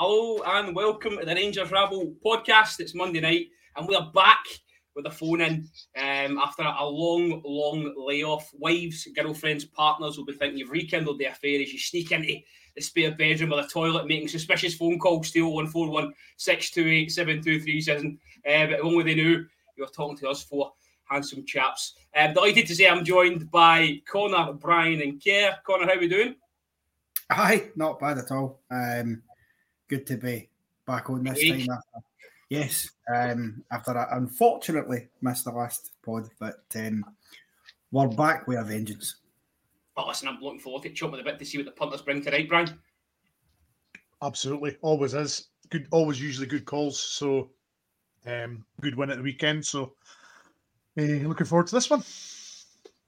Hello and welcome to the Rangers Rabble podcast. It's Monday night and we are back with a phone in um, after a long, long layoff. Wives, girlfriends, partners will be thinking you've rekindled the affair as you sneak into the spare bedroom with a toilet making suspicious phone calls to 0141 628 7237. Uh, but only they knew you were talking to us for handsome chaps. Um, delighted to say I'm joined by Connor, Brian, and Kerr. Connor, how are we doing? Hi, not bad at all. Um, good to be back on this Week. time after. Yes, um, after I unfortunately missed the last pod, but um, we're back with a vengeance. Oh, listen, I'm looking forward to chopping a bit to see what the punters bring tonight, Brian. Absolutely, always is good. Always usually good calls. So, um, good win at the weekend. So, uh, looking forward to this one.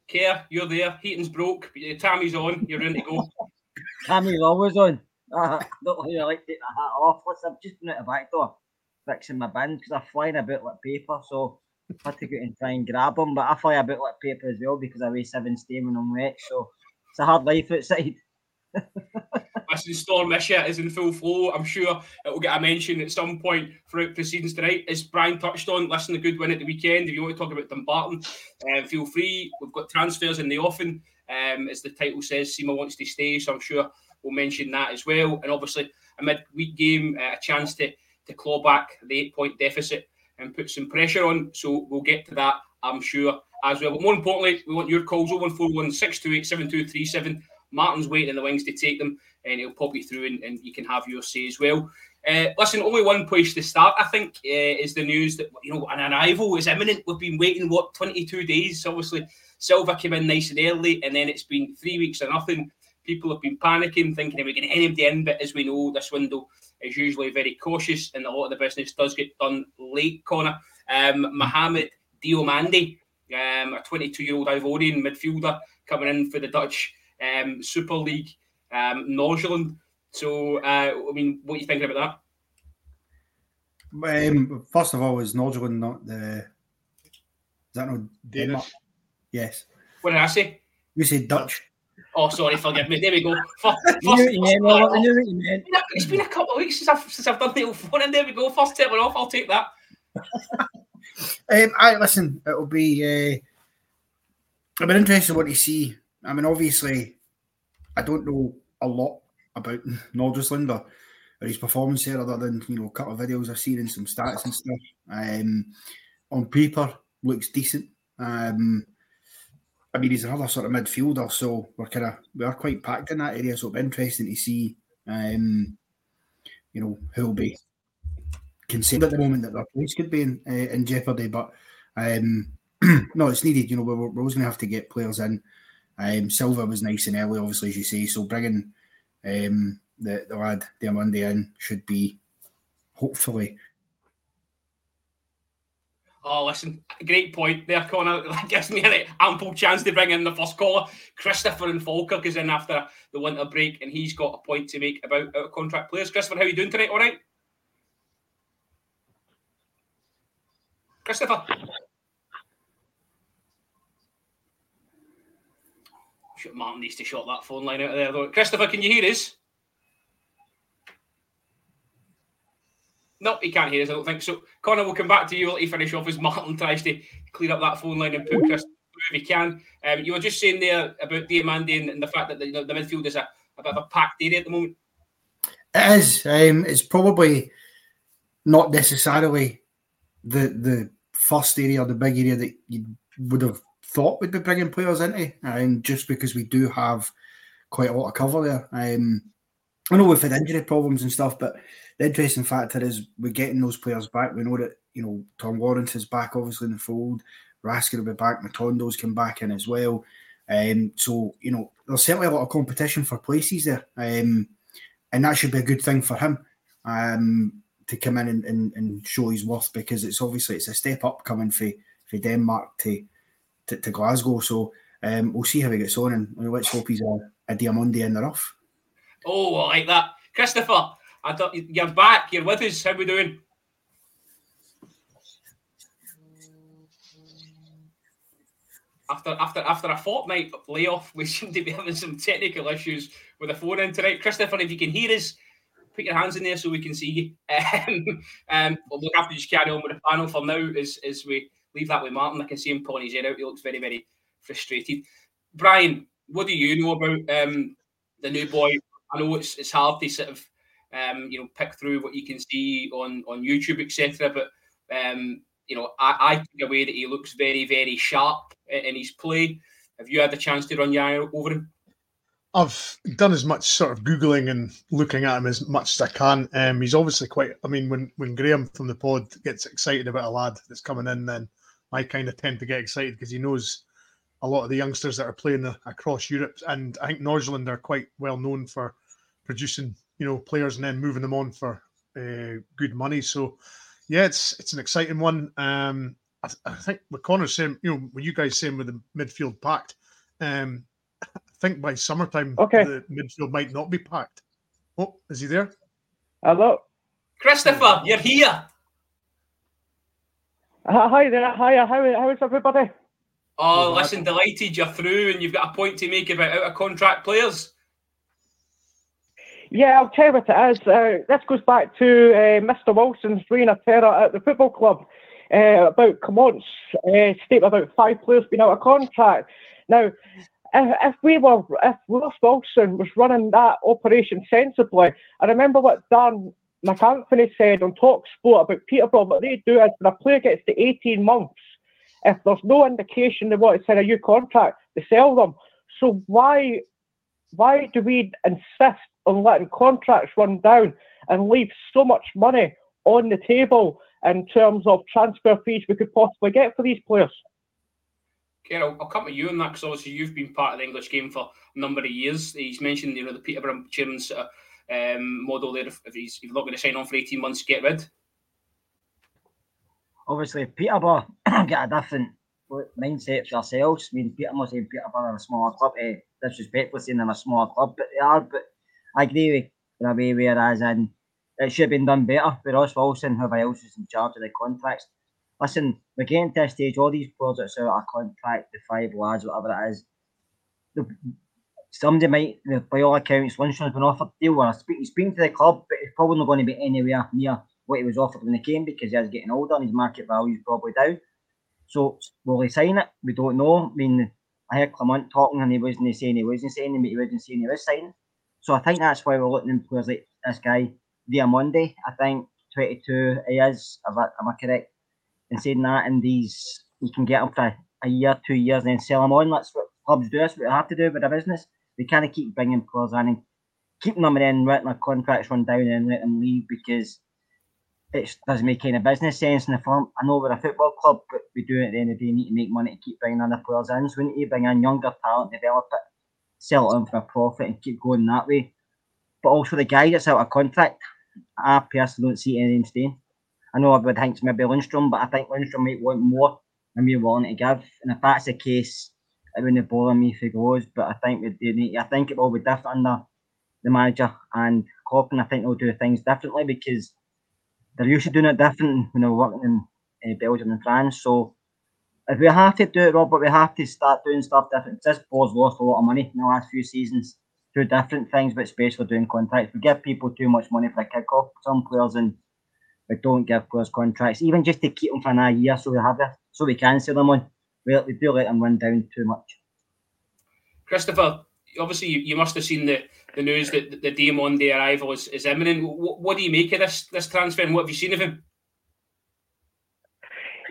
Care, you're there. Heating's broke, Tammy's on. You're ready to go. Tammy's always on. I don't really like taking the hat off. Listen, I've just been at the back door fixing my bin because I'm flying about like paper. So I had to go and try and grab them. But I fly about like paper as well because I weigh seven stone when I'm wet. So it's a hard life outside. Listen, Storm this year is in full flow. I'm sure it will get a mention at some point throughout proceedings tonight. As Brian touched on, listen, a good win at the weekend. If you want to talk about Dumbarton, uh, feel free. We've got transfers in the offing. Um, as the title says, Sima wants to stay, so I'm sure we'll mention that as well. And obviously, a midweek game, uh, a chance to to claw back the eight point deficit and put some pressure on. So we'll get to that, I'm sure, as well. But more importantly, we want your calls 0141 628 7237. Martin's waiting in the wings to take them, and he'll pop you through and, and you can have your say as well. Uh, listen, only one place to start, I think, uh, is the news that you know an arrival is imminent. We've been waiting what 22 days. Obviously, Silva came in nice and early, and then it's been three weeks or nothing. People have been panicking, thinking, we're we going to anybody in?" But as we know, this window is usually very cautious, and a lot of the business does get done late. Connor, um, Mohamed Diomande, um, a 22-year-old Ivorian midfielder, coming in for the Dutch um, Super League, um, Nordsjælland. So, uh, I mean, what are you thinking about that? Um, first of all, is Nordsjælland not the. Is that no Denmark? Danish. Yes. What did I say? You said Dutch. Oh, sorry, forgive me. There we go. First, You you meant, Robert. I knew what you meant. It's been a couple of weeks since I've, since I've done the phone, and there we go. First tip off. I'll take that. Um, I listen. It'll be. Uh, I've been interested what to see. I mean, obviously, I don't know a lot about Nordsjælland or, or his performance there, other than you know a couple of videos I've seen and some stats and stuff. Um, on paper, looks decent. Um, I mean, he's another sort of midfielder, so we're kind of we are quite packed in that area. So it'll be interesting to see, um, you know, who'll be concerned at the moment that their place could be in, uh, in jeopardy. But um, no, it's needed. You know, we're, we're always going to have to get players in. Um, Silva was nice and early, obviously, as you say. So bringing um, the, the lad Diomande in should be hopefully Oh, listen, great point there, Connor. That gives me an ample chance to bring in the first caller. Christopher and Falkirk is in after the winter break, and he's got a point to make about out contract players. Christopher, how are you doing tonight? All right? Christopher? Martin needs to shut that phone line out of there, though. Christopher, can you hear us? No, he can't hear us, I don't think. So, Connor, we'll come back to you. Let you finish off as Martin tries to clear up that phone line and put Chris through if he can. Um, you were just saying there about Diomande and, and the fact that the, you know, the midfield is a, a bit of a packed area at the moment. It is. Um, it's probably not necessarily the the first area or the big area that you would have thought would be bringing players into, um, just because we do have quite a lot of cover there. Um, I know we've had injury problems and stuff, but the interesting factor is we're getting those players back. We know that you know Tom Lawrence is back, obviously in the fold. Raskin will be back. Matondo's come back in as well. Um, so you know there's certainly a lot of competition for places there, um, and that should be a good thing for him um, to come in and, and, and show his worth because it's obviously it's a step up coming for for Denmark to to, to Glasgow. So um, we'll see how he gets on, and let's hope he's a, a Diamante in the rough. Oh, I like that. Christopher, I thought you're back. You're with us. How we doing? After after after a fortnight layoff, we seem to be having some technical issues with the phone in tonight. Christopher, if you can hear us, put your hands in there so we can see you. Um, um, we'll have to just carry on with the panel for now as, as we leave that with Martin. I can see him pulling his head out. He looks very, very frustrated. Brian, what do you know about um, the new boy? I know it's it's hard to sort of um, you know pick through what you can see on on YouTube, etc. But um, you know, I, I take away that he looks very, very sharp in, in his play. Have you had the chance to run your eye over him? I've done as much sort of googling and looking at him as much as I can. Um, he's obviously quite. I mean, when when Graham from the pod gets excited about a lad that's coming in, then I kind of tend to get excited because he knows a lot of the youngsters that are playing across Europe, and I think Nordsjælland are quite well known for producing, you know, players and then moving them on for uh, good money. So, yeah, it's it's an exciting one. Um, I, th- I think what Connor's saying, you know, what you guys saying with the midfield packed, um, I think by summertime Okay. the midfield might not be packed. Oh, is he there? Hello. Christopher, you're here. Hi hi there. Hi. How, how is everybody? Oh, listen, delighted you're through and you've got a point to make about out of contract players. Yeah, I'll tell you what it is. Uh, this goes back to uh, Mr. Wilson's reign of terror at the football club uh, about Clement's uh, statement about five players being out of contract. Now, if, if we were, if Ross Wilson was running that operation sensibly, I remember what Dan MacAnthony said on Talk Sport about Peterborough. What they do is when a player gets to 18 months, if there's no indication they want to sign a new contract, they sell them. So why why do we insist on letting contracts run down and leave so much money on the table in terms of transfer fees we could possibly get for these players? Carol, I'll come to you on that because obviously you've been part of the English game for a number of years. He's mentioned, you know, the Peterborough chairman's sort of, um, model there. If, if he's, if not going to sign on for 18 months, get rid. Obviously, Peterborough get a different mindset for ourselves. I mean, Peter must say Peterborough are a smaller club. Eh, disrespectfully saying they're a smaller club, but they are. But I agree with way, whereas in it should have been done better for Ross Wilson, whoever else is in charge of the contracts. Listen, we're getting to a stage, all these players that's out of contract, the five lads, whatever it is, the, somebody might, by all accounts, Lundstram's been offered deal. Speak, he's speaking to the club, but he's probably not going to be anywhere near what he was offered when he came because he is getting older and his market value is probably down. So will he sign it? We don't know. I mean, I heard Clement talking and he wasn't saying he wasn't signing, but he wasn't saying he was signing. So I think that's why we're looking at players like this guy, Diomande. I think 22 he is, am I, am I correct in saying that? And these, you can get him for a year, two years, and then sell him on. That's what clubs do. That's what they have to do with their business. They kind of keep bringing players in and keeping them and then letting their contracts run down and let them leave because it doesn't make any business sense in the firm. I know we're a football club, but we do it at the end of the day need to make money to keep bringing other players in. So we need to bring in younger talent, develop it, sell it on for a profit, and keep going that way. but also the guy that's out of contract. I personally don't see anything staying. I know everyone thinks maybe Lundstram, but I think Lundstram might want more than we're willing to give. And if that's the case, it wouldn't bother me if he goes. But I think we need, I think it will be different under the manager and Klopp, I think they'll do things differently because they're used to doing it different when they're working in uh, Belgium and France. So if we have to do it, Robert, we have to start doing stuff different. This board's lost a lot of money in the last few seasons through different things, but especially doing contracts. We give people too much money for a kick-off. Some players and we don't give players contracts, even just to keep them for another year, so we have it, so we can sell them on. We, we do let them run down too much. Christopher, obviously you, you must have seen the, the news that the Diomande arrival is, is imminent. What, what do you make of this this transfer and what have you seen of him?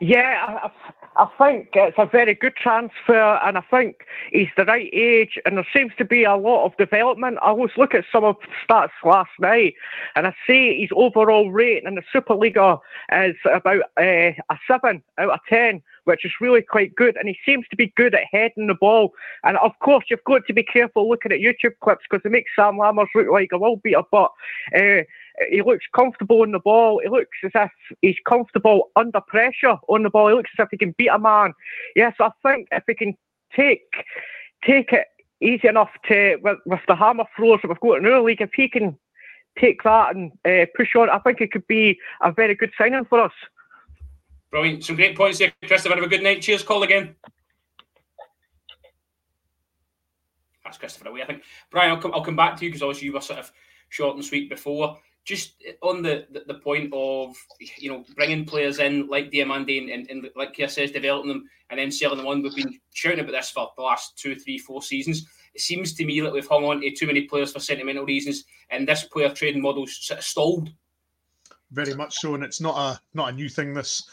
Yeah, I, I think it's a very good transfer, and I think he's the right age, and there seems to be a lot of development. I was look at some of the stats last night, and I see his overall rating in the Superliga is about uh, a seven out of ten, which is really quite good. And he seems to be good at heading the ball. And of course, you've got to be careful looking at YouTube clips because it makes Sam Lammers look like a will beater, but. Uh, he looks comfortable on the ball. He looks as if he's comfortable under pressure on the ball. He looks as if he can beat a man. Yes, I think if he can take take it easy enough to with, with the hammer throws that we've got in our league, if he can take that and uh, push on, I think it could be a very good signing for us. Brilliant. Some great points there, Christopher. Have a good night. Cheers. Call again. That's Christopher away, I think. Brian, I'll come, I'll come back to you because obviously you were sort of short and sweet before just on the, the, the, point of you know bringing players in like Diomande and, and, and like Keir says, developing them and then selling them on. We've been shouting about this for the last two, three, four seasons. It seems to me that we've hung on to too many players for sentimental reasons, and this player trading model's sort of stalled. Very much so, and it's not a not a new thing. This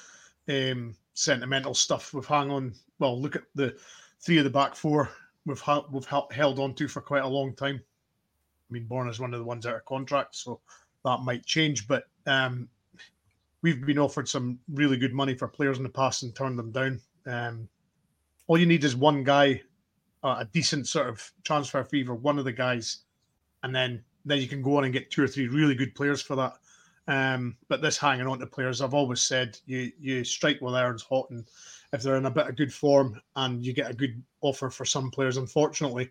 um, sentimental stuff we've hung on. Well, look at the three of the back four we've ha- we've held on to for quite a long time. I mean, Born is one of the ones out of contract, so that might change. But um, we've been offered some really good money for players in the past and turned them down. Um, all you need is one guy, uh, a decent sort of transfer fee for one of the guys, and then then you can go on and get two or three really good players for that. Um, but this hanging on to players, I've always said you you strike while iron's hot, and if they're in a bit of good form and you get a good offer for some players, unfortunately,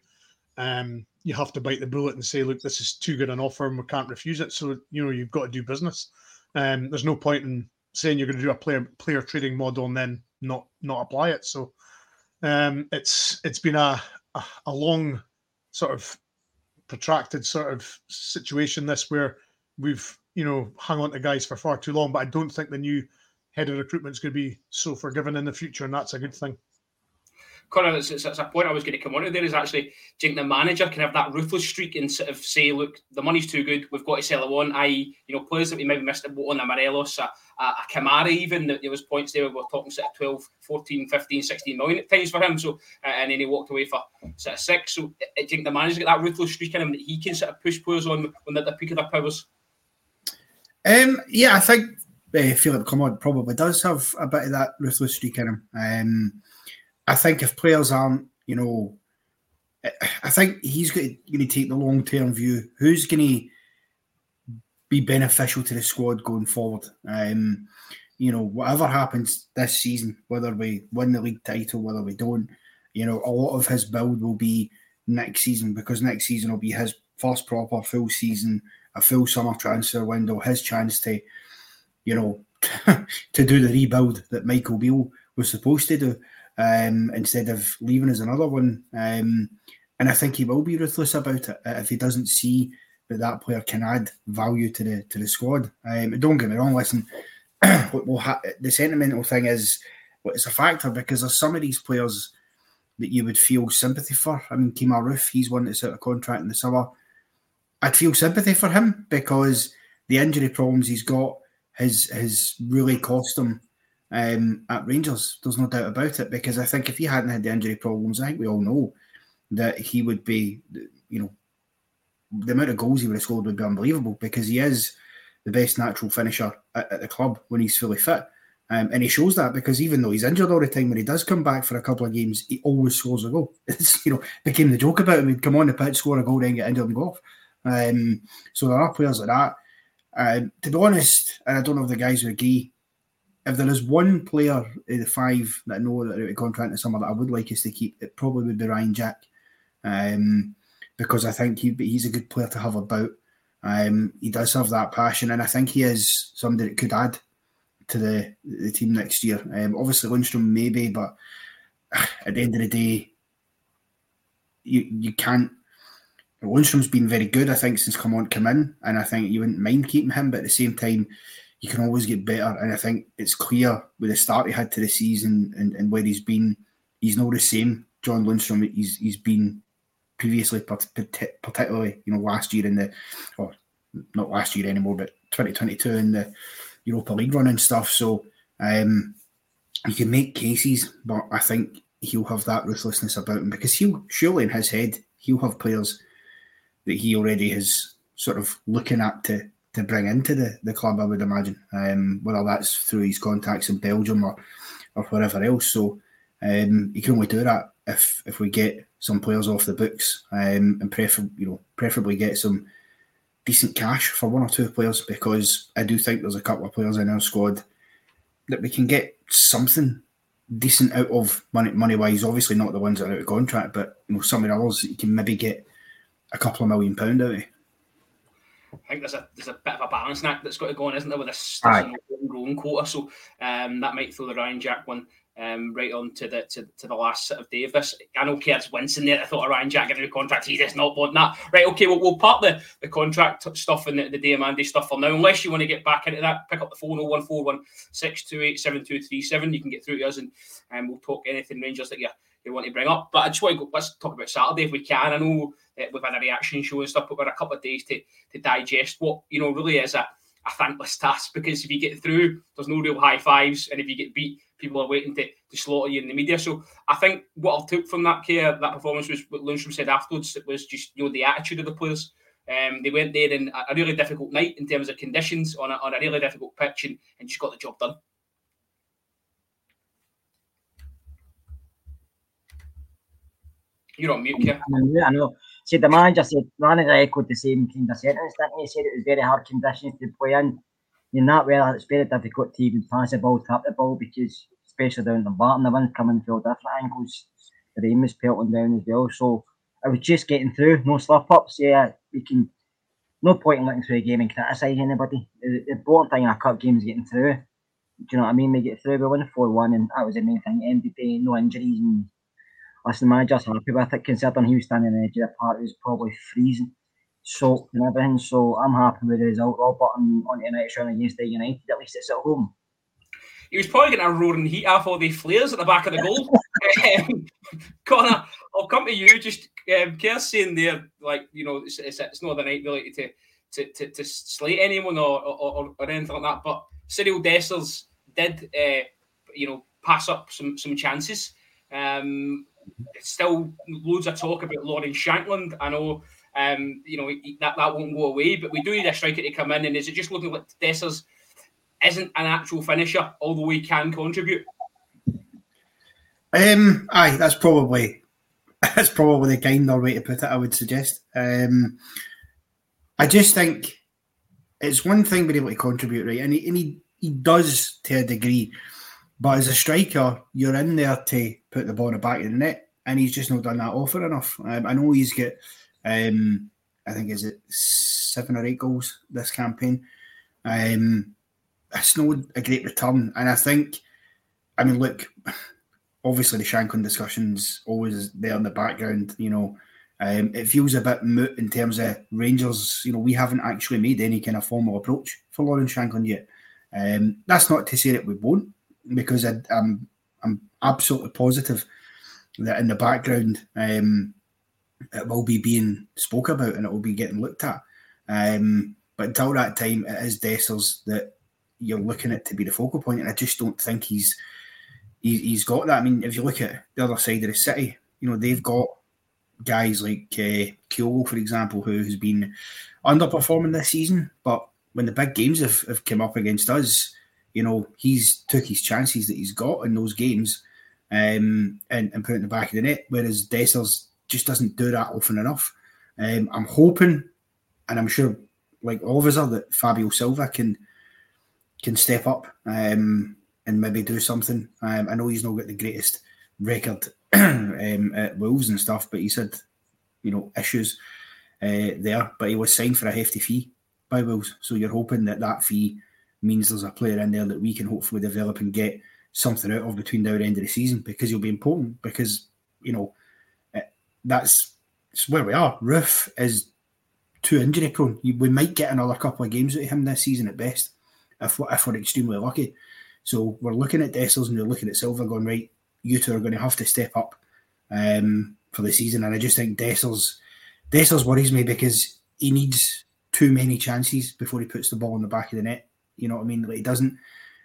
um, you have to bite the bullet and say, look, this is too good an offer and we can't refuse it. So, you know, you've got to do business. Um, there's no point in saying you're going to do a player player trading model and then not not apply it. So um, it's it's been a, a, a long sort of protracted sort of situation this where we've you know hung on to guys for far too long. But I don't think the new head of recruitment is going to be so forgiving in the future, and that's a good thing. Connor, it's, it's, it's, a point I was going to come on to there is actually, do you think the manager can have that ruthless streak and sort of say, look, the money's too good, we've got to sell it on, i.e., you know, players that we maybe missed on, a Morelos, a, a, a Kamara even, there was points there we were talking sort of 12, 14, 15, 16 million at times for him, so and then he walked away for sort of six, so do you think the manager's got that ruthless streak in him that he can sort of push players on when they're at the peak of their powers? Um, yeah, I think uh, Philip Clement probably does have a bit of that ruthless streak in him. Um, I think if players aren't, you know, I think he's going to take the long term view. Who's going to be beneficial to the squad going forward? Um, you know, whatever happens this season, whether we win the league title, whether we don't, you know, a lot of his build will be next season because next season will be his first proper full season, a full summer transfer window, his chance to, you know, to do the rebuild that Michael Beale was supposed to do um, instead of leaving as another one. Um, and I think he will be ruthless about it if he doesn't see that that player can add value to the to the squad. Um, don't get me wrong. Listen, we'll ha- the sentimental thing is well, it's a factor because there's some of these players that you would feel sympathy for. I mean, Kemar Roofe, he's one that's out of contract in the summer. I'd feel sympathy for him because the injury problems he's got has has really cost him um, at Rangers. There's no doubt about it because I think if he hadn't had the injury problems, I think we all know that he would be, you know, the amount of goals he would have scored would be unbelievable because he is the best natural finisher at, at the club when he's fully fit. Um, and he shows that because even though he's injured all the time, when he does come back for a couple of games, he always scores a goal. It's you know became the joke about him. He'd come on the pitch, score a goal, then get injured and go off. Um, so there are players like that. Um, to be honest, and I don't know if the guys would agree, if there is one player in the five that I know that are of contract in summer that I would like us to keep, it probably would be Ryan Jack. Um, because I think he, he's a good player to have about. Um, he does have that passion, and I think he is somebody that could add to the the team next year. Um, obviously, Lundstram maybe, but at the end of the day, you you can't. Lundstram's been very good, I think, since come on come in, and I think you wouldn't mind keeping him, but at the same time, you can always get better. And I think it's clear with the start he had to the season and, and where he's been, he's not the same. John Lundstram, he's he's been previously, particularly you know last year in the, or not last year anymore, but 2022 in the Europa League run and stuff. So um, you can make cases, but I think he'll have that ruthlessness about him because he'll surely in his head he'll have players that he already is sort of looking at to to bring into the, the club. I would imagine, um, whether that's through his contacts in Belgium or or wherever else. So um, he can only do that if if we get some players off the books um, and prefer you know preferably get some decent cash for one or two players because I do think there's a couple of players in our squad that we can get something decent out of money money wise. Obviously not the ones that are out of contract, but you know some of the others you can maybe get a couple of million pound out of. I think there's a there's a bit of a balancing act that's got to go on, isn't there, with this, growing quota? So um, that might throw the Ryan Jack one um, right on to the to, to the last sort of day of this. I know Kerr's wincing there. I thought Ryan Jack getting a new contract. He does not want that. Right, okay, well, we'll part the, the contract stuff and the, the Diamante stuff for now. Unless you want to get back into that, pick up the phone 0141 628 7237. You can get through to us and um, we'll talk anything Rangers that you, you want to bring up. But I just want to go, let's talk about Saturday if we can. I know uh, we've had a reaction show and stuff, but we've got a couple of days to, to digest what, you know, really is a, a thankless task because if you get through, there's no real high fives. And if you get beat, people are waiting to, to slaughter you in the media. So I think what I took from that care, that performance was what Lundstram said afterwards. It was just, you know, the attitude of the players. Um, they went there in a, a really difficult night in terms of conditions on a, on a really difficult pitch and, and just got the job done. You're on mute, Keir. I know. See, the manager said, the manager echoed the same kind of sentence, didn't he? Said it was very hard conditions to play in. In that way, uh, it's very difficult to even pass the ball, tap the ball, because especially down the bottom, the wind's coming from different angles. The rain was pelting down as well. So I was just getting through, no slip ups. Yeah, we can. No point in looking through a game and criticising anybody. The, the important thing in a cup game is getting through. Do you know what I mean? We get through, we win 4 1, and that was the main thing. MVP, no injuries, and listen, the manager's happy with it, considering he was standing on the edge of the park, it was probably freezing, soaked and everything. So I'm happy with the result. Rob Button on the next round against the United, at least it's at home. He was probably getting a roaring heat off all the flares at the back of the goal. um, Connor, I'll come to you. Just um, Kerr's saying there, like, you know, it's, it's, it's not the night really to, to, to, to slate anyone or, or, or anything like that. But Cyriel Dessers did, uh, you know, pass up some, some chances. Um, still loads of talk about Lawrence Shankland. I know, um, you know, that, that won't go away, but we do need a striker to come in. And is it just looking like Dessers isn't an actual finisher, although he can contribute? Um, aye, that's probably that's probably the kinder way to put it. I would suggest. Um, I just think it's one thing being able to contribute, right? And he, and he, he does to a degree, but as a striker, you're in there to put the ball in the back of the net, and he's just not done that often enough. Um, I know he's got, um, I think is it seven or eight goals this campaign. Um, it's not a great return, and I think, I mean, look, obviously the Shankland discussions always there in the background. You know, um, it feels a bit moot in terms of Rangers. You know, we haven't actually made any kind of formal approach for Lawrence Shankland yet. Um, that's not to say that we won't, because I, I'm I'm absolutely positive that in the background um, it will be being spoke about and it will be getting looked at. Um, but until that time, it is Dessers that you're looking at to be the focal point. and I just don't think he's he, he's got that. I mean, if you look at the other side of the city, you know they've got guys like uh, for example, who has been underperforming this season, but when the big games have, have come up against us, you know, he's took his chances that he's got in those games um, and, and put it in the back of the net, whereas Dessers just doesn't do that often enough. Um, I'm hoping and I'm sure, like all of us are, that Fabio Silva can can step up um, and maybe do something. Um, I know he's not got the greatest record um, at Wolves and stuff, but he's had you know issues uh, there. But he was signed for a hefty fee by Wolves, so you're hoping that that fee means there's a player in there that we can hopefully develop and get something out of between now and end of the season because he'll be important because you know eh, that's, where we are. Roofe is too injury prone. We might get another couple of games out of him this season at best if, if we're extremely lucky. So we're looking at Dessers and we're looking at Silva going, right, you two are going to have to step up um, for the season. And I just think Dessers, Dessers worries me because he needs too many chances before he puts the ball in the back of the net. You know what I mean? Like he doesn't,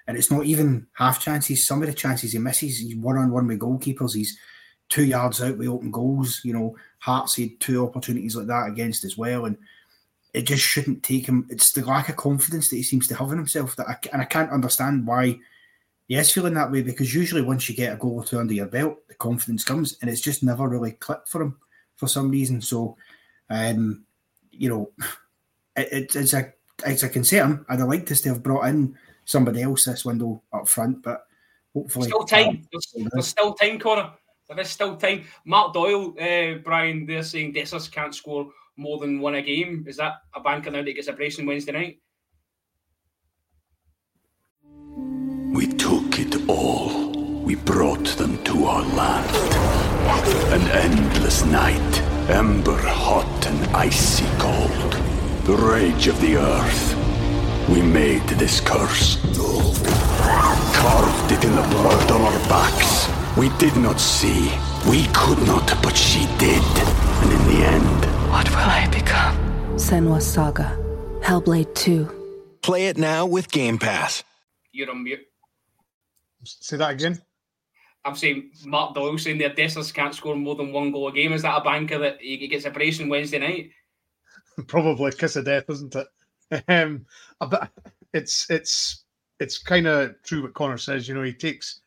and it's not even half chances. Some of the chances he misses, he's one on one with goalkeepers. He's two yards out with open goals. You know, Hearts had two opportunities like that against as well, and it just shouldn't take him. It's the lack of confidence that he seems to have in himself that, I, and I can't understand why he is feeling that way. Because usually, once you get a goal or two under your belt, the confidence comes, and it's just never really clicked for him for some reason. So, um, you know, it, it's a it's a concern. I'd us to have brought in somebody else this window up front, but hopefully still time. There's, there's still time, Connor. There is still time. Mark Doyle, uh, Brian, they're saying Dessers can't score more than one a game. Is that a banker now that gets a brace on Wednesday night? We took it all. We brought them to our land. An endless night, ember hot and icy cold. The rage of the earth. We made this curse. Carved it in the blood on our backs. We did not see. We could not, but she did. And in the end, What will I become? Senua's Saga. Hellblade 2. Play it now with Game Pass. You're on mute. Say that again. I'm saying Mark Doyle saying their Dessers can't score more than one goal a game. Is that a banker that he gets a brace on Wednesday night? Probably kiss of death, isn't it? Um, but it's it's it's kind of true what Connor says. You know, he takes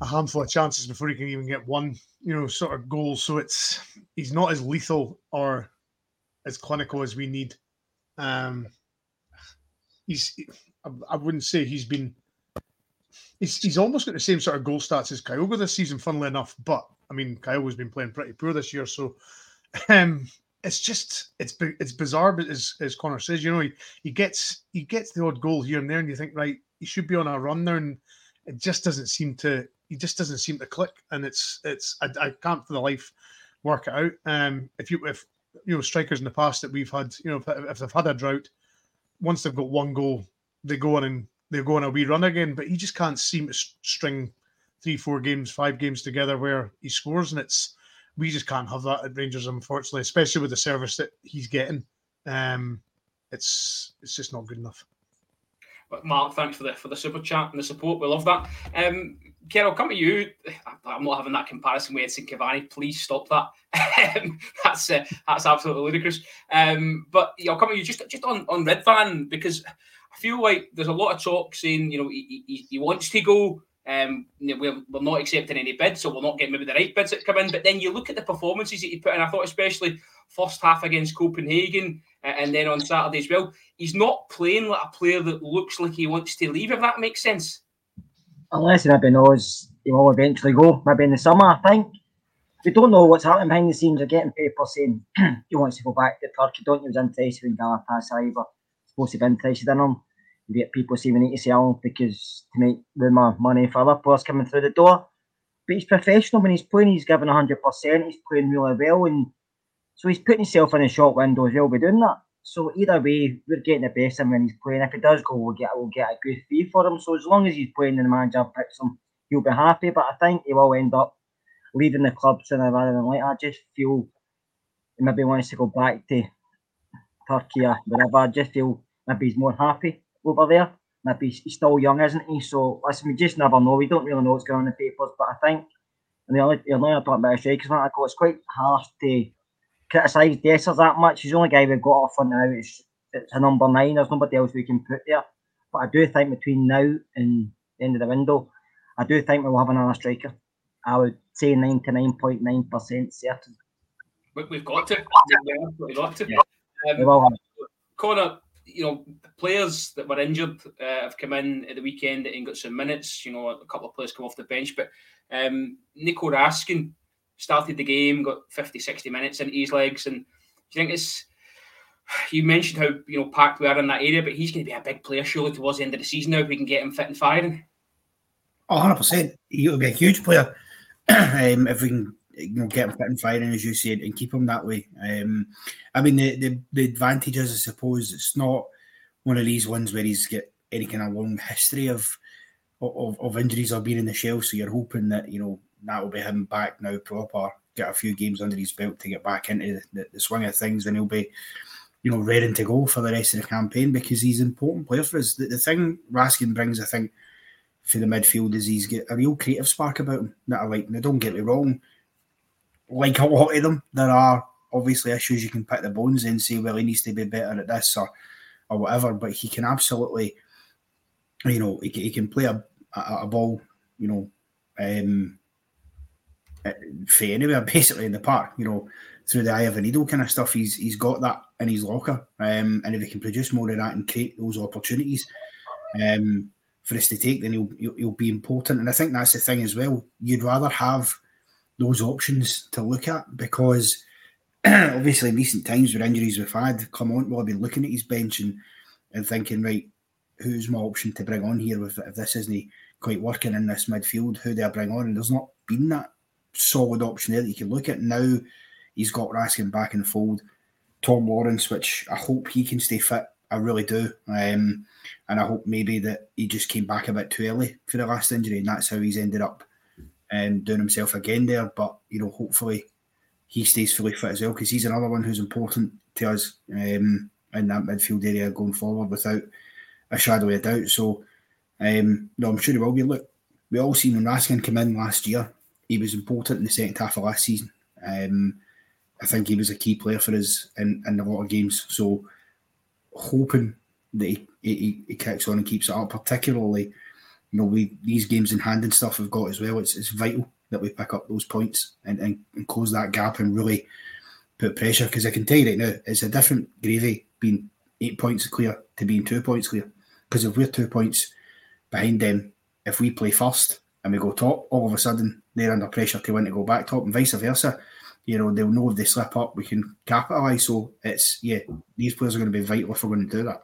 a handful of chances before he can even get one. You know, sort of goal. So it's he's not as lethal or as clinical as we need. Um, he's I, wouldn't say he's been. He's, he's almost got the same sort of goal stats as Kyogo this season, funnily enough. But I mean, Kyogo's been playing pretty poor this year, so um, it's just it's it's bizarre. But as as Connor says, you know, he, he gets he gets the odd goal here and there, and you think, right, he should be on a run there, and it just doesn't seem to. He just doesn't seem to click, and it's it's I, I can't for the life work it out. Um, if you if you know strikers in the past that we've had, you know, if, if they've had a drought, once they've got one goal, they go on and they go on a wee run again. But he just can't seem to string three, four games, five games together where he scores, and it's we just can't have that at Rangers, unfortunately, especially with the service that he's getting. Um, it's it's just not good enough. But Mark, thanks for the for the super chat and the support. We love that. Um, Carol, come to you. I'm not having that comparison with Edson Cavani. Please stop that. That's uh, that's absolutely ludicrous. Um, but yeah, I'll come to you just just on on Ridvan because I feel like there's a lot of talk saying you know he, he, he wants to go. Um, we're, we're not accepting any bids, so we'll not get maybe the right bids that come in. But then you look at the performances that he put in. I thought, especially first half against Copenhagen, and then on Saturday as well. He's not playing like a player that looks like he wants to leave. If that makes sense. Unless maybe knows he will eventually go, maybe in the summer, I think. We don't know what's happening behind the scenes. We're getting papers saying he wants to go back to Turkey. Don't was interested in Galatasaray, but supposed to be interested in him. Get people saying we need to sell because to make rumour money for other players coming through the door. But he's professional when he's playing. He's giving hundred percent. He's playing really well, and so he's putting himself in a short window as well by doing that. So either way, we're getting the best of him when he's playing. If he does go, we'll get we'll get a good fee for him. So as long as he's playing and the manager picks him, he'll be happy. But I think he will end up leaving the club sooner rather than later. I just feel he maybe wants to go back to Turkey or. I just feel maybe he's more happy over there. Maybe he's still young, isn't he? So listen, we just never know. We don't really know what's going on in the papers, but I think and the other, the other talking about I go, it's quite harsh to criticise Dessers that much. He's the only guy we've got off for now. It's, it's a number nine. There's nobody else we can put there. But I do think between now and the end of the window, I do think we'll have another striker. I would say 99.9% certain. We, we've got to. We've got to. They will have um, Connor, you know, the players that were injured uh, have come in at the weekend and got some minutes. You know, a couple of players come off the bench, but um, Nico Raskin started the game, got 50, 60 minutes into his legs. And do you think it's, you mentioned how, you know, packed we are in that area, but he's going to be a big player surely towards the end of the season now if we can get him fit and firing. Oh, 100%. He'll be a huge player um, if we can you know, get him fit and firing, as you said, and keep him that way. Um, I mean, the, the, the advantages, I suppose, it's not one of these ones where he's got any kind of long history of of, of injuries or being in the shell. So you're hoping that, you know, that will be him back now proper, get a few games under his belt to get back into the, the swing of things, and he'll be, you know, ready to go for the rest of the campaign because he's an important player for us. The, the thing Raskin brings, I think, for the midfield is he's got a real creative spark about him that I like. Now, don't get me wrong, like a lot of them, there are obviously issues you can pick the bones and say, well, he needs to be better at this or or whatever, but he can absolutely, you know, he, he can play a, a, a ball, you know, um, for anywhere basically in the park, you know, through the eye of a needle kind of stuff. He's he's got that in his locker, um, and if he can produce more of that and create those opportunities um, for us to take, then he'll, he'll he'll be important. And I think that's the thing as well. You'd rather have those options to look at because obviously in recent times with injuries we've had, Clement will have been looking at his bench and, and thinking, right, who's my option to bring on here if, if this isn't quite working in this midfield? Who do I bring on? And there's not been that solid option there that you can look at. Now he's got Raskin back in the fold. Tom Lawrence, which I hope he can stay fit. I really do. Um, and I hope maybe that he just came back a bit too early for the last injury, and that's how he's ended up um, doing himself again there. But you know, hopefully he stays fully fit as well because he's another one who's important to us um, in that midfield area going forward without a shadow of a doubt. So, um, no, I'm sure he will be. Look, we all seen when Raskin came in last year, he was important in the second half of last season. Um, I think he was a key player for us in, in a lot of games. So, hoping that he, he, he kicks on and keeps it up, particularly, you know, we these games in hand and stuff we've got as well. It's, it's vital that we pick up those points and, and, and close that gap and really put pressure. Because I can tell you right now, it's a different gravy being eight points clear to being two points clear. Because if we're two points behind them, if we play first and we go top, all of a sudden they're under pressure to win to go back top, and vice versa. You know, they'll know if they slip up, we can capitalise. So it's yeah, these players are going to be vital if we're going to do that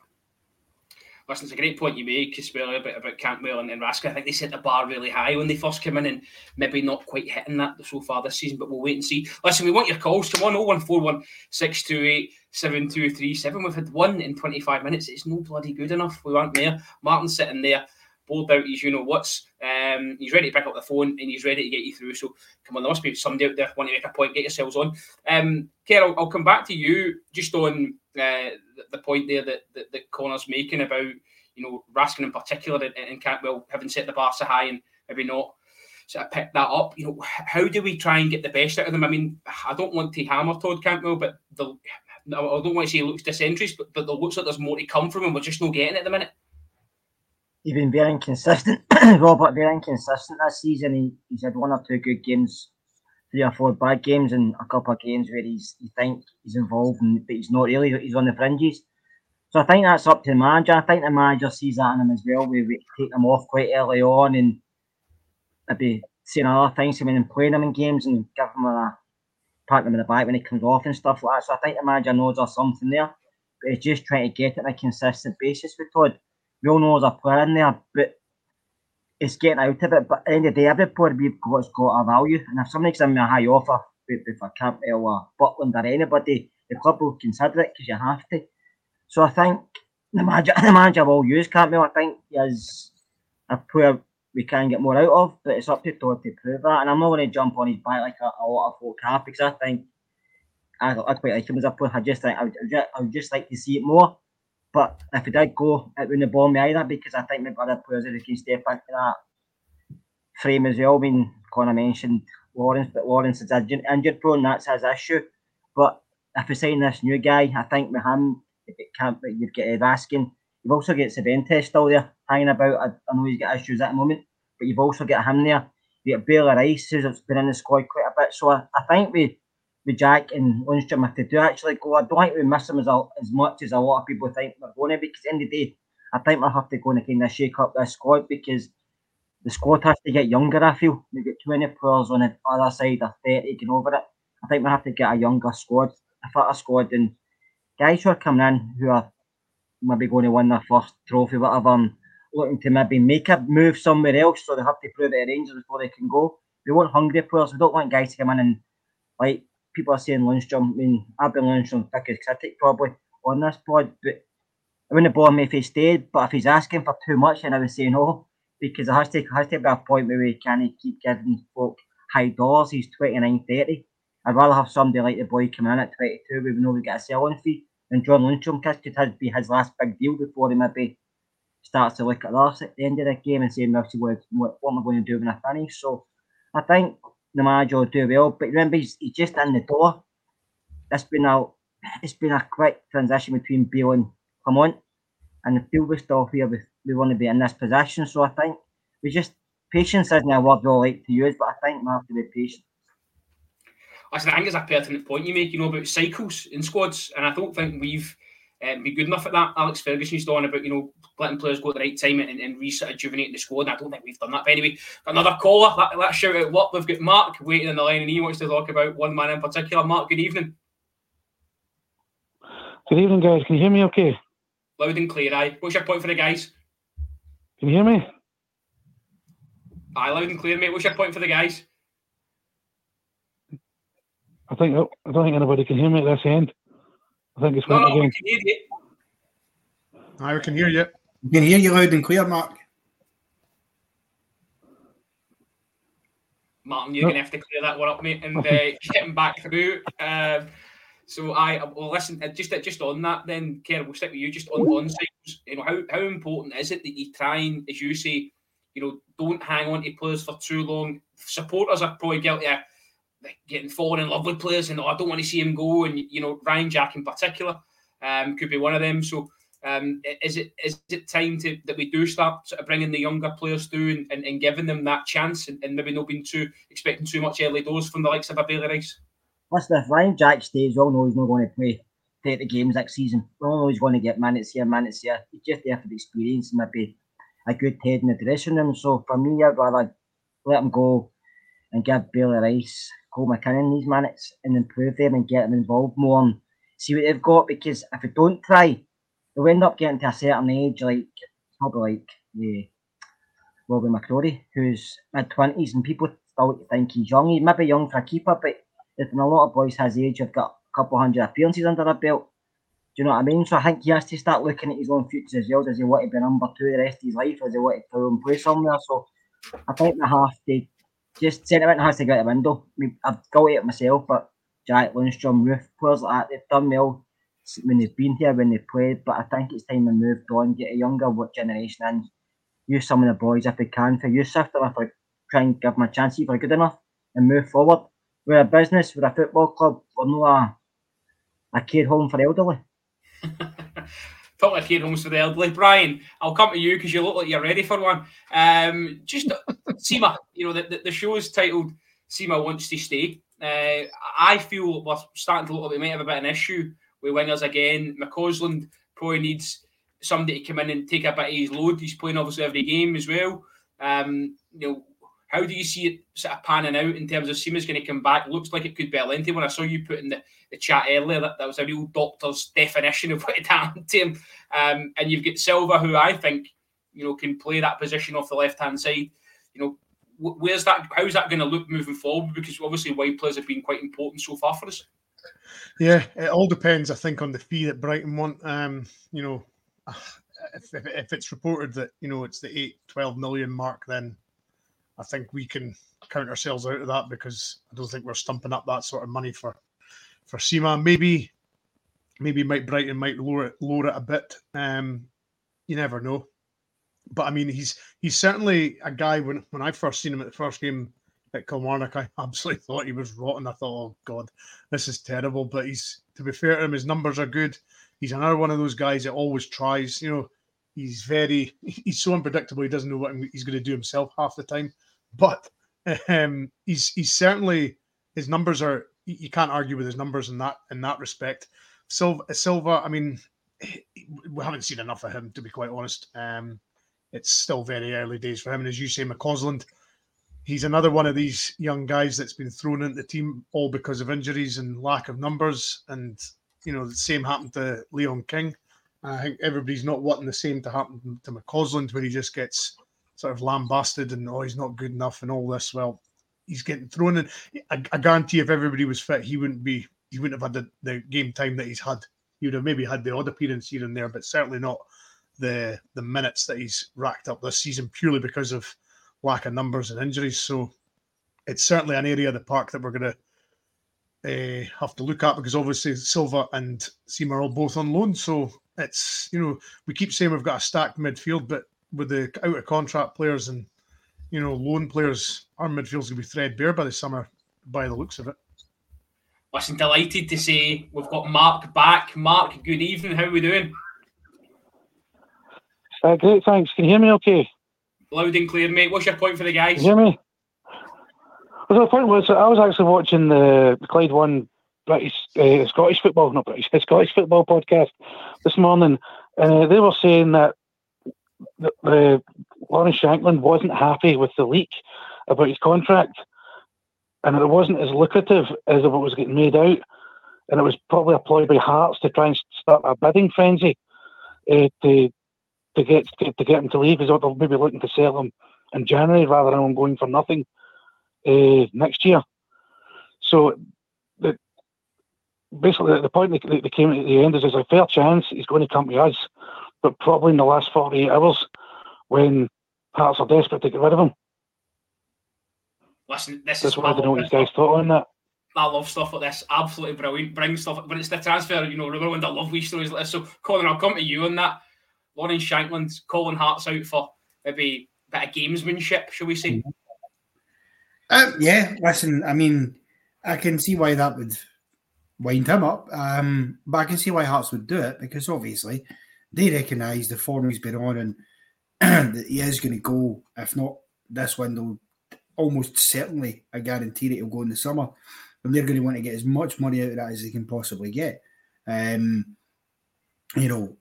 listen, it's a great point you make well about, about Cantwell and, and Raskin. I think they set the bar really high when they first came in and maybe not quite hitting that so far this season, but we'll wait and see. Listen, we want your calls. Come on, 0141 628 7237. We've had one in 25 minutes. It's no bloody good enough. We weren't there. Martin's sitting there bored out his you know what's. Um, he's ready to pick up the phone and he's ready to get you through. So come on, there must be somebody out there wanting to make a point. Get yourselves on. Um, I'll, I'll come back to you just on uh, the, point there that, that that Connor's making about you know Raskin in particular and, and Cantwell having set the bar so high and maybe not sort of pick that up. You know, how do we try and get the best out of them? I mean, I don't want to hammer Todd Cantwell, but the I don't want to say he looks disinterested, but, but it looks like there's more to come from him. We're just not getting it at the minute he's been very inconsistent. Robert very inconsistent this season. He, he's had one or two good games, three or four bad games, and a couple of games where he's you think he's involved, and, but he's not really. He's on the fringes. So I think that's up to the manager. I think the manager sees that in him as well. We, we take him off quite early on and maybe saying other things him and playing him in games and give him a pat him in the back when he comes off and stuff like that. So I think the manager knows there's something there. But he's just trying to get it on a consistent basis with Todd we all know there's a player in there, but it's getting out of it. But at the end of the day, every player we've got has got a value. And if somebody gives me a high offer, if I can't or Butland or anybody, the club will consider it because you have to. So I think the manager, the manager will use Cantwell. I think is a player we can get more out of, but it's up to Todd to prove that. And I'm not going to jump on his back like a, a lot of folk have because I think I, I quite like him as a player. I just think I would, I would just like to see it more. But if he did go, it wouldn't bore me either because I think maybe other players who can step into that frame as well. I mean, Connor mentioned Lawrence, but Lawrence is injured prone, that's his issue. But if we sign this new guy, I think with him, if it can't, but you've got Ed You've also got Sabente still there hanging about. I, I know he's got issues at the moment, but you've also got him there. You've got Bailey Rice, who's been in the squad quite a bit. So I, I think we with Jack and Lundstram if they do actually go. I don't think we miss them as, as much as a lot of people think we're going to because at the the day, I think we'll have to go and kind of shake up this squad because the squad has to get younger, I feel. We get 20 players on the other side of 30 getting over it. I think we have to get a younger squad, a fitter squad, and guys who are coming in who are maybe going to win their first trophy, whatever, and looking to maybe make a move somewhere else, so they have to prove it at Rangers before they can go. We want hungry players. We don't want guys to come in and like people are saying Lundstram. I mean, I've been Lundstram's biggest critic probably on this pod, but I wouldn't bother me if he stayed. But if he's asking for too much, then I would say no, because it has to has to be a point where we can't keep giving folk high dollars. He's 29, 30. I'd rather have somebody like the boy come in at 22 where we know we get a selling fee and John Lundstram because it could be his last big deal before he maybe starts to look at us at the end of the game and saying, what, what am I going to do when I finish? So I think the manager will do well. But remember, he's, he's just in the door. It's been a it's been a quick transition between Beale and Clement, and the feel we still here we, we want to be in this position. So I think we just patience isn't a word we all like to use, but I think we have to be patient. I think it's a pertinent point you make, you know, about cycles in squads, and I don't think we've um, been good enough at that. Alex Ferguson's done about, you know, letting players go at the right time and, and rejuvenating the squad. And I don't think we've done that. But anyway, another caller. Let, let's shout out what we've got. Mark waiting in the line, and he wants to talk about one man in particular. Mark, good evening. Good evening, guys. Can you hear me okay? Loud and clear, aye. What's your point for the guys? Can you hear me? Aye, loud and clear, mate. What's your point for the guys? I think I don't think anybody can hear me at this end. I think it's No, went no, we again. can hear you. I can hear you. We can hear you loud and clear, Mark. Martin, you're No. going to have to clear that one up, mate, and uh, get him back through. Um, so I well listen uh, just just on that then, Kerr, we'll stick with you. Just on on cycles, you know how how important is it that you try and, as you say, you know, don't hang on to players for too long. Supporters are probably guilty of getting falling in love with players and oh, I don't want to see him go. And you know, Ryan Jack in particular um, could be one of them. So. Um, is it is it time to that we do start sort of bringing the younger players through and, and, and giving them that chance and, and maybe not being too expecting too much early doors from the likes of a Bailey Rice? Listen, if Ryan Jack stays, we all know he's not going to play 30 games next season. We all know he's going to get minutes here, minutes here. He's just there for the experience and maybe a good head in the dressing room. So for me, I'd rather let him go and give Bailey Rice, Cole McKinnon these minutes and improve them and get them involved more and see what they've got. Because if we don't try, they'll end up getting to a certain age, like probably like yeah, Robby McCrorie, who's mid twenties, and people still think he's young. He may be young for a keeper, but there's been a lot of boys his age have got a couple hundred appearances under their belt. Do you know what I mean? So I think he has to start looking at his own future as well. Does he want to be number two the rest of his life? Does he want to go and play somewhere? So I think they have to just sentiment has to go out the window. I mean, I've got it myself, but Jack Lundstram, Roof, players like that, they've done well when they've been here, when they've played. But I think it's time to move on, get a younger generation and use some of the boys if they can for sift them if I try and give them a chance if they're good enough and move forward. We're a business, we're a football club, we're not a, a care home for elderly. Like care homes for the elderly. Brian, I'll come to you because you look like you're ready for one. Um, just Sima, you know, the, the, the show's titled Sima Wants to Stay. Uh, I feel we're starting to look like we might have a bit of an issue with wingers again. McCausland probably needs somebody to come in and take a bit of his load. He's playing obviously every game as well. Um, you know, how do you see it sort of panning out in terms of Sima's going to come back? Looks like it could be a lengthy one. I saw you put in the, the chat earlier that, that was a real doctor's definition of what it happened to him. Um, and you've got Silva, who I think you know can play that position off the left hand side. You know, where's that? How's that going to look moving forward? Because obviously wide players have been quite important so far for us. Yeah, it all depends, I think, on the fee that Brighton want. Um, you know, if, if, if it's reported that, you know, it's the 8, 12 million mark, then I think we can count ourselves out of that because I don't think we're stumping up that sort of money for for Sima. Maybe maybe Mike Brighton might lower it lower it a bit. Um, you never know. But I mean, he's he's certainly a guy. When when I first seen him at the first game at Kilmarnock, I absolutely thought he was rotten. I thought, oh god, this is terrible. But he's to be fair to him, his numbers are good. He's another one of those guys that always tries. You know, he's very he's so unpredictable. He doesn't know what he's going to do himself half the time. But um, he's he's certainly his numbers are you, can't argue with his numbers in that in that respect. Silva, Silva, I mean, we haven't seen enough of him to be quite honest. Um, it's still very early days for him, and as you say, McCausland, he's another one of these young guys that's been thrown into the team all because of injuries and lack of numbers. And you know, the same happened to Leon King. I think everybody's not wanting the same to happen to McCausland where he just gets sort of lambasted and oh he's not good enough and all this. Well, he's getting thrown in. I, I guarantee if everybody was fit, he wouldn't be. He wouldn't have had the, the game time that he's had. He would have maybe had the odd appearance here and there, but certainly not the the minutes that he's racked up this season purely because of lack of numbers and injuries. So it's certainly an area of the park that we're going to uh, have to look at because obviously Silva and Sima are both on loan. So it's you know we keep saying we've got a stacked midfield, but with the out of contract players and you know loan players, our midfield's going to be threadbare by the summer, by the looks of it. Listen, delighted to say we've got Mark back. Mark, good evening. How are we doing? Uh, great, thanks. Can you hear me okay? Loud and clear, mate. What's your point for the guys? Can you hear me? Well, the point was I was actually watching the Clyde One British uh, Scottish football, not British, Scottish football podcast this morning. Uh, they were saying that the, the Lawrence Shankland wasn't happy with the leak about his contract, and it wasn't as lucrative as it was getting made out, and it was probably a ploy by Hearts to try and start a bidding frenzy uh, to to get to, to get him to leave. Is they're maybe looking to sell him in January rather than him going for nothing uh, next year. So the basically the point they, they came at the end is there's a fair chance he's going to come to us, but probably in the last 48 hours when Hearts are desperate to get rid of him. Listen, this That's is why I don't know what you guys thought on that. I love stuff like this. Absolutely brilliant. Bring stuff, but it's the transfer. You know, remember when I love wee stories like this. So, Colin, I'll come to you on that. Lawrence Shankland's calling Hearts out for maybe a bit of gamesmanship, shall we say? Uh, yeah, listen, I mean, I can see why that would wind him up, um, but I can see why Hearts would do it because obviously they recognise the form he's been on and that he is going to go, if not this window, almost certainly, I guarantee that he'll go in the summer. And they're going to want to get as much money out of that as they can possibly get. Um, you know,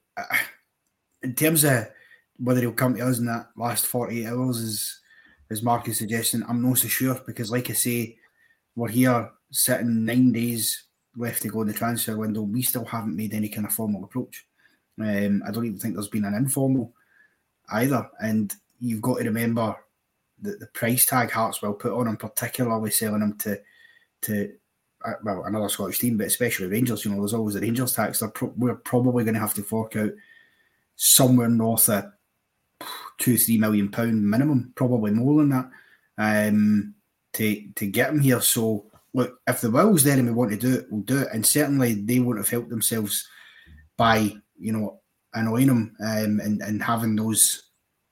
in terms of whether he'll come to us in that last 48 hours, as, as Mark is suggesting, I'm not so sure because, like I say, we're here sitting nine days left to go in the transfer window. We still haven't made any kind of formal approach. Um, I don't even think there's been an informal either. And you've got to remember that the price tag Hearts will put on him, particularly selling him to to uh, well another Scottish team, but especially Rangers. You know, there's always the Rangers tax. Pro- we're probably going to have to fork out somewhere north of two, three million pound minimum, probably more than that, um, to to get him here. So look, if the will's there and we want to do it, we'll do it. And certainly they won't have helped themselves by you know annoying him um, and and having those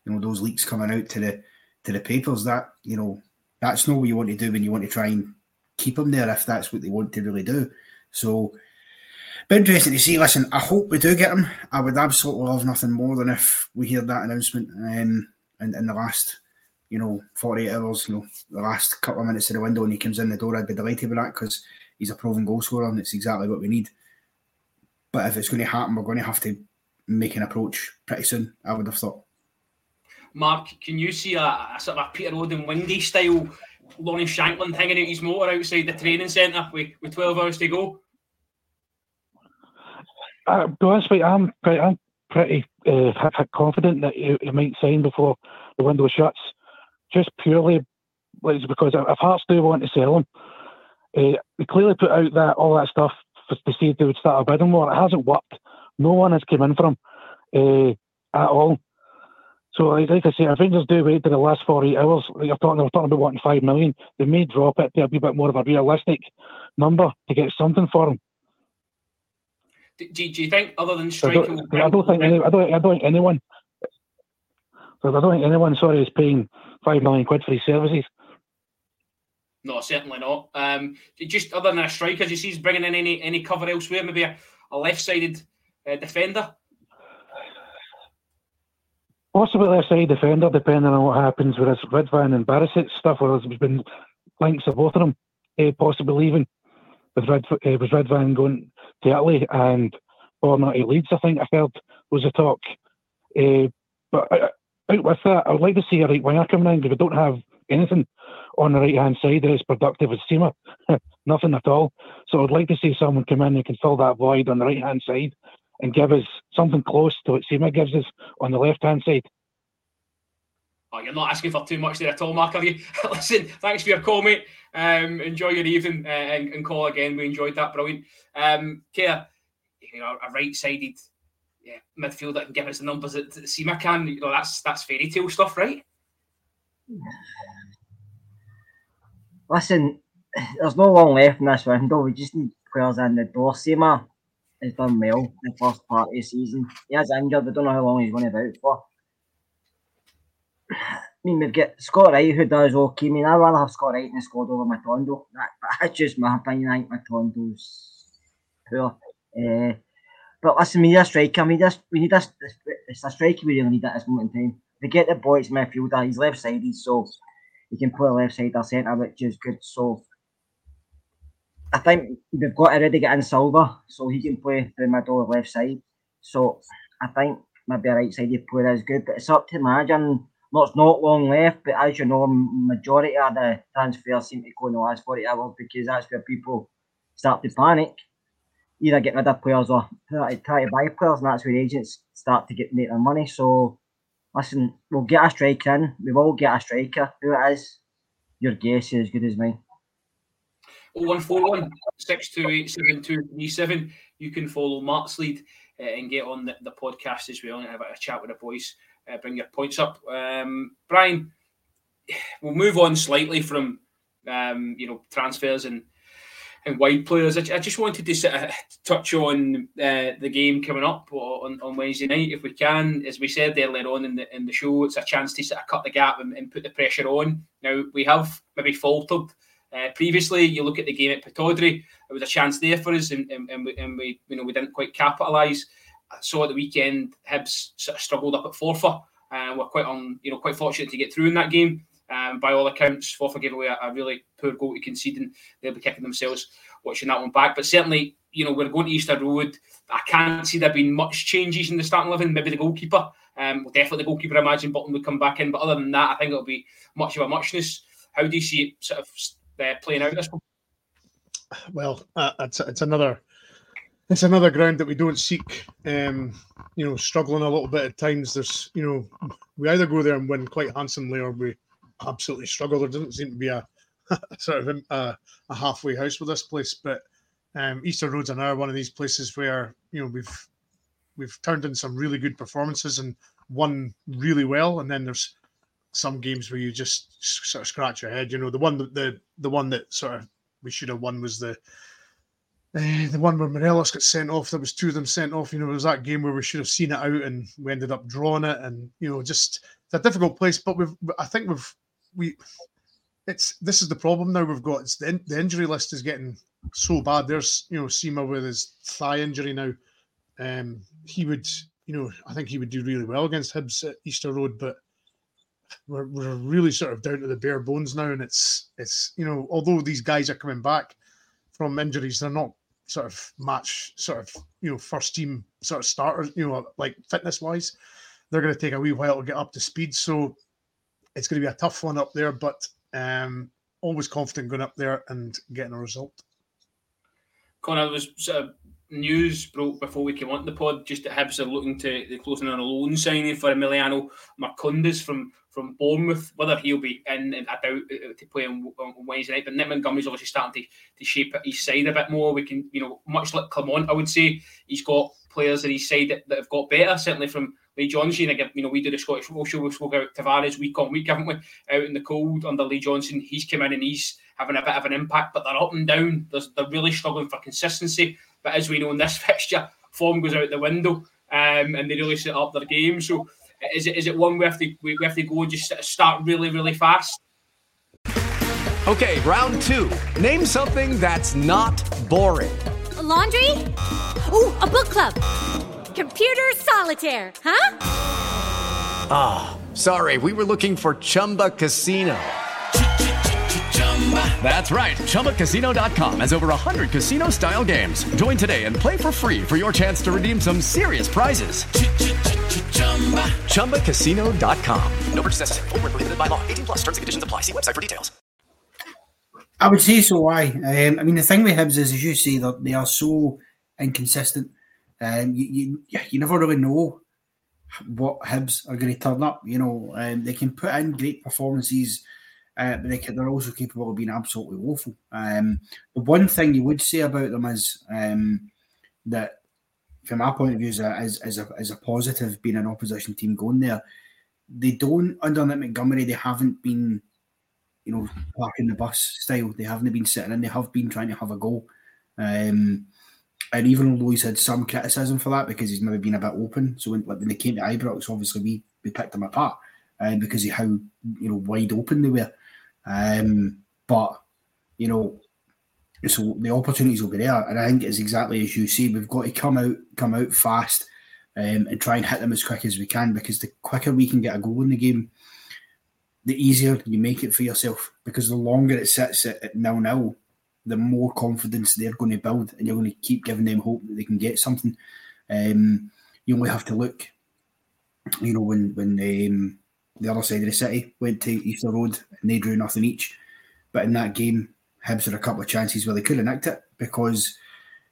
you know those leaks coming out to the to the papers. That you know that's not what you want to do when you want to try and keep him there if that's what they want to really do. So be interesting to see. Listen, I hope we do get him. I would absolutely love nothing more than if we hear that announcement um, in, in the last, you know, 48 hours, you know, the last couple of minutes of the window and he comes in the door. I'd be delighted with that because he's a proven goal scorer and it's exactly what we need. But if it's going to happen, we're going to have to make an approach pretty soon, I would have thought. Mark, can you see a, a sort of a Peter Odemwingie style Lonnie Shankland hanging out his motor outside the training centre with, with 12 hours to go? Uh, to be honest with you, I'm pretty, I'm pretty uh, confident that he, he, might sign before the window shuts, just purely because if Hearts do want to sell him, uh, they clearly put out that all that stuff for, to see if they would start a bidding war. It hasn't worked. No one has come in for him uh, at all. So, like, like I say, if Rangers do wait to the last 48 hours, like you're they're talking about wanting 5 million, they may drop it to a bit more of a realistic number to get something for him. Do, do, you think other than striker? I don't, I don't think any, I don't I don't think anyone. I don't think anyone sorry is paying five million quid for his services. No, certainly not. Um, just other than a striker, do you see he's bringing in any any cover elsewhere? Maybe a, a left-sided uh, defender. Possibly left-sided defender, depending on what happens with his Ridvan and Barisic stuff, or there's been links of both of them uh, possibly leaving. With Red uh, was Ridvan going to Italy and or not to Leeds. I think I heard was the talk. Uh, but out with that, I would like to see a right winger coming in because we don't have anything on the right hand side that is productive as Sima. Nothing at all. So I'd like to see someone come in who can fill that void on the right hand side and give us something close to what Sima gives us on the left hand side. Oh, you're not asking for too much there at all, Mark, are you? Listen, thanks for your call, mate. Um, enjoy your evening uh, and, and, call again. We enjoyed that. Brilliant. Um, Kia, you know, a right-sided yeah, midfielder that can give us the numbers that, that Sima can. You know, that's that's fairy tale stuff, right? Listen, there's no long left in this window. We just need players in the door. Sima has done well in the first part of the season. He has injured. We don't know how long he's going to be out for. I mean, we've got Scott Wright who does okay. I mean, I'd rather have Scott Wright in the squad over Matondo. That, that's just my opinion. I think Matondo's poor. Uh, but listen, we need a striker. We need a, we need a, it's a striker we really need at this moment in time. We get the boy, it's midfielder. He's left sided, so he can play left side or centre, which is good. So I think we've got already got in Silva, so he can play the middle or left side. So I think maybe a right sided player is good, but it's up to imagine. There's not long left, but as you know, majority of the transfers seem to go in the last 40 hours because that's where people start to panic. Either get rid of players or try to buy players, and that's where agents start to get make their money. So, listen, we'll get a striker in. We will get a striker. Who it is, your guess is as good as mine. 0141 628 7237. You can follow Mark's lead uh, and get on the, the podcast as well and have a chat with the boys uh, bring your points up. Um, Brian, we'll move on slightly from um, you know transfers and and wide players. I, I just wanted to of touch on uh, the game coming up on, on Wednesday night, if we can. As we said earlier on in the in the show, it's a chance to sort of cut the gap and, and put the pressure on. Now we have maybe faltered. Uh, previously, you look at the game at Pittodrie, it was a chance there for us, and, and, and we, and we you know we didn't quite capitalise saw at the weekend Hibs sort of struggled up at Forfar. and we're quite on, you know, quite fortunate to get through in that game. Um, by all accounts, Forfar gave away a, a, really poor goal to concede, and they'll be kicking themselves watching that one back. But certainly, you know, we're going to Easter Road. I can't see there being much changes in the starting eleven. Maybe the goalkeeper, um, well, definitely the goalkeeper. I imagine Butland would come back in, but other than that, I think it'll be much of a muchness. How do you see it sort of uh, playing out this one? Well, uh, it's it's another it's another ground that we don't seek. Um, you know, struggling a little bit at times. There's, you know, we either go there and win quite handsomely, or we absolutely struggle. There doesn't seem to be a, sort of a, a, halfway house with this place. But um, Easter Road's another one of these places where you know we've we've turned in some really good performances and won really well, and then there's some games where you just sort of scratch your head. You know, the one the the one that sort of we should have won was the uh, the one where Morelos got sent off, there was two of them sent off. You know, it was that game where we should have seen it out and we ended up drawing it. And you know, just it's a difficult place. But we've, I think we've, we, it's this is the problem now. We've got it's the, the injury list is getting so bad. There's you know Sima with his thigh injury now. Um, he would, you know, I think he would do really well against Hibs at Easter Road, but we're, we're really sort of down to the bare bones now. And it's it's you know, although these guys are coming back from injuries, they're not sort of match sort of you know first team sort of starters you know like fitness wise they're going to take a wee while to get up to speed. So it's going to be a tough one up there but um always confident going up there and getting a result. Connor was sort of news broke before we came on the pod just that Hibs are looking to the closing on a loan signing for Emiliano Marcondes from from Bournemouth. Whether he'll be in, I doubt uh, to play on, on Wednesday night. But Nick Montgomery's obviously starting to, to shape his side a bit more. We can, you know, much like Clement, I would say he's got players at his side that, that have got better. Certainly from Lee Johnson. Again, you know, we do the Scottish football show. We've spoken about Tavares week on week, haven't we? Out in the cold under Lee Johnson, he's come in and he's having a bit of an impact. But they're up and down. They're, they're really struggling for consistency. But as we know in this fixture, form goes out the window, um, and they really set up their game. So is it is it one we have to we have to go and just start really really fast? Okay, round two. Name something that's not boring. A laundry. Ooh, a book club. Computer solitaire. Huh? Ah, oh, sorry. We were looking for Chumba Casino. That's right. ChumbaCasino.com has over 100 casino style games. Join today and play for free for your chance to redeem some serious prizes. ChumbaCasino.com. No purchase necessary. Where prohibited by law. 18 plus terms and conditions apply. See website for details. I would say so. Why? Um, I mean, the thing with Hibs is, as you say, that they are so inconsistent. Um, you, you you never really know what Hibs are going to turn up. You know, um, they can put in great performances, uh, but they they're also capable of being absolutely woeful. Um, the one thing you would say about them is um, that, from my point of view, is a, is, is, a, is a positive being an opposition team going there. They don't under Nick Montgomery. They haven't been you know, parking the bus style. They haven't been sitting in, they have been trying to have a go. Um, and even though he's had some criticism for that because he's maybe been a bit open. So when, when they came to Ibrox, obviously we, we picked them apart uh, because of how you know wide open they were. Um, but you know, so the opportunities will be there, and I think it's exactly as you say. We've got to come out, come out fast, um, and try and hit them as quick as we can because the quicker we can get a goal in the game, the easier you make it for yourself because the longer it sits at, at nil nil, the more confidence they're going to build, and you're going to keep giving them hope that they can get something. Um, you only have to look, you know, when when um, the other side of the city went to Easter Road and they drew nothing each, but in that game, Hibs had a couple of chances where they could have nicked it because,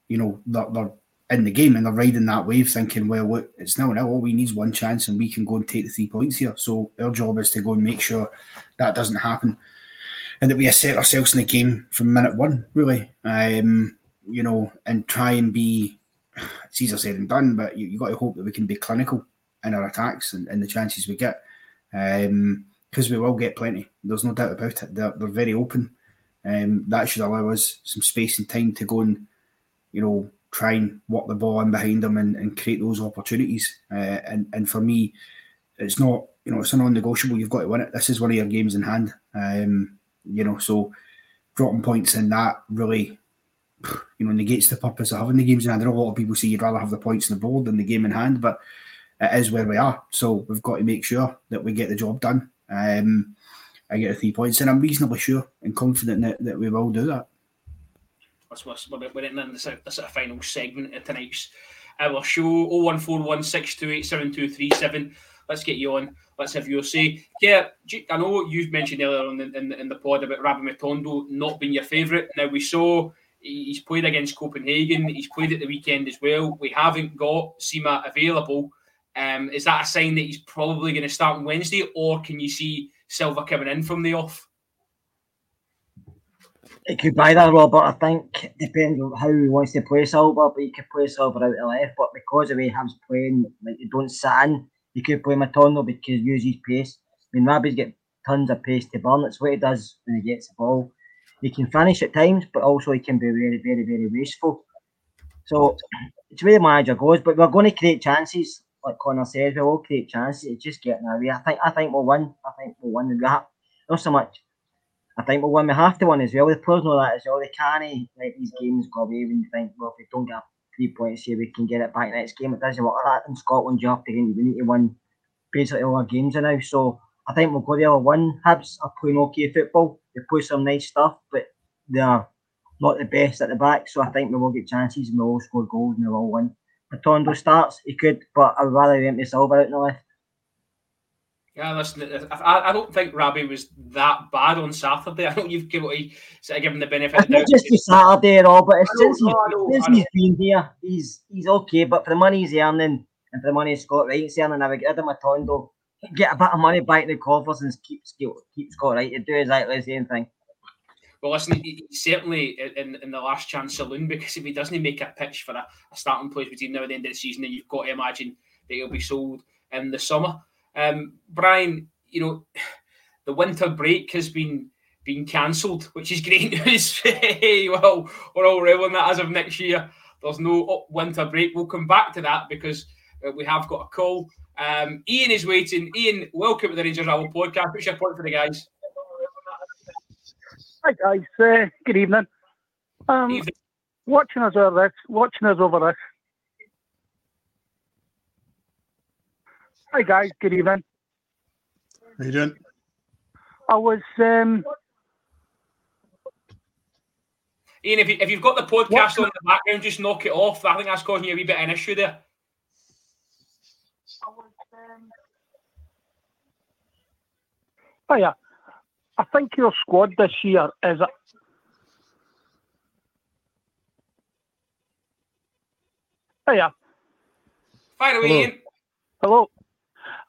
you know, they're, they're in the game and they're riding that wave, thinking, well, look, it's now now all we need is one chance and we can go and take the three points here. So our job is to go and make sure that doesn't happen and that we assert ourselves in the game from minute one, really. Um, you know, and try and be it's easier said than done, but you, you got to hope that we can be clinical in our attacks and, and the chances we get. Um, because we will get plenty. There's no doubt about it. They're, they're very open. Um, that should allow us some space and time to go and, you know, try and walk the ball in behind them and, and create those opportunities. Uh, and and for me, it's not you know it's a non-negotiable. You've got to win it. This is one of your games in hand. Um, you know, so dropping points in that really, you know, negates the purpose of having the games in hand. I know a lot of people say you'd rather have the points in the board than the game in hand, but it is where we are. So we've got to make sure that we get the job done. Um, I get the three points, and I'm reasonably sure and confident that, that we will do that. We're, in. The sort of final segment of tonight's our show. 01416287237 let's get you on. Let's have your say. Yeah I know you've mentioned earlier on in, in, in the pod about Rabbi Matondo not being your favourite. Now we saw he's played against Copenhagen. He's played at the weekend as well. We haven't got Sima available um, is that a sign that he's probably going to start on Wednesday or can you see Silva coming in from the off it could be either, Robert. I think depending on how he wants to play Silva, but he could play Silva out the left. But because of the Ham's playing, like you don't sit in, you could play Matondo because use his pace. I mean, Rabbi's got tons of pace to burn. That's what he does when he gets the ball. He can finish at times, but also he can be very, very, very wasteful. So it's where the manager goes. But we're going to create chances, like Connor says. We will create chances. It's just getting away. I think. I think we'll win. I think we'll win. Not so much I think well when we have to win as well, the players know that as well. They can't let these games go away when you think, well, if we don't get three points here, we can get it back next game. It doesn't work like that in Scotland. You have to we need to win basically all our games now. So I think we'll go there. We'll win. Hibs are playing okay football. They play some nice stuff, but they are not the best at the back. So I think we will get chances and we will all score goals and we will all win. Matondo starts, he could, but I'd rather him Silva out in the left. Yeah, listen, I, I don't think Rabbi was that bad on Saturday. I know you've given, sort of given the benefit. It's not just the Saturday, Robert. It's since, he's, since he's been here, he's he's okay. But for the money he's earning and for the money Scott Wright's earning, I would get him a Tondo, get a bit of money back in the coffers and keep keep Scott Wright to do exactly the same thing. Well, listen, certainly in, in the last chance saloon because if he doesn't make a pitch for a, a starting place between now and the end of the season, then you've got to imagine that he'll be sold in the summer. Um, Brian, you know, the winter break has been been cancelled, which is great news. well, we're all reveling that as of next year. There's no winter break. We'll come back to that because uh, we have got a call. Um, Ian is waiting. Ian, welcome to the Rangers Hour podcast. What's your point for the guys? Hi guys, uh, good evening. Um, evening. Watching us over this, watching us over this, Hi guys, good evening. How you doing? I was um, Ian, if, you, if you've got the podcast on in the background, just knock it off. I think that's causing you a wee bit of an issue there. Oh yeah, I think your squad this year is. A, oh yeah. Fire away, Hello. Ian. Hello.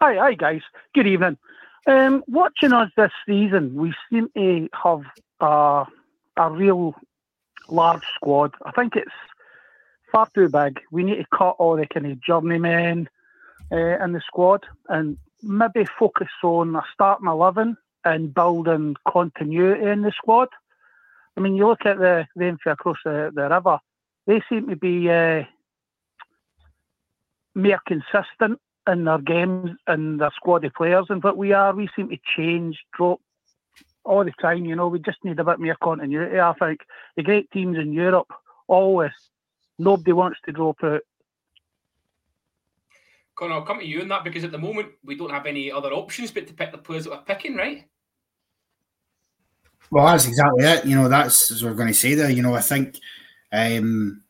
Hi, hi guys. Good evening. Um, watching us this season, we seem to have a, a real large squad. I think it's far too big. We need to cut all the kind of journeymen uh, in the squad and maybe focus on a starting 11 and building continuity in the squad. I mean, you look at the, the info across the, the river, they seem to be uh, more consistent in their games and their squad of players and what we are. We seem to change, drop all the time. You know, we just need a bit more continuity. I think the great teams in Europe always nobody wants to drop out. Connor, I'll come to you on that because at the moment we don't have any other options but to pick the players that we're picking, right? Well, that's exactly it. You know, that's as we're going to say there. You know, I think um,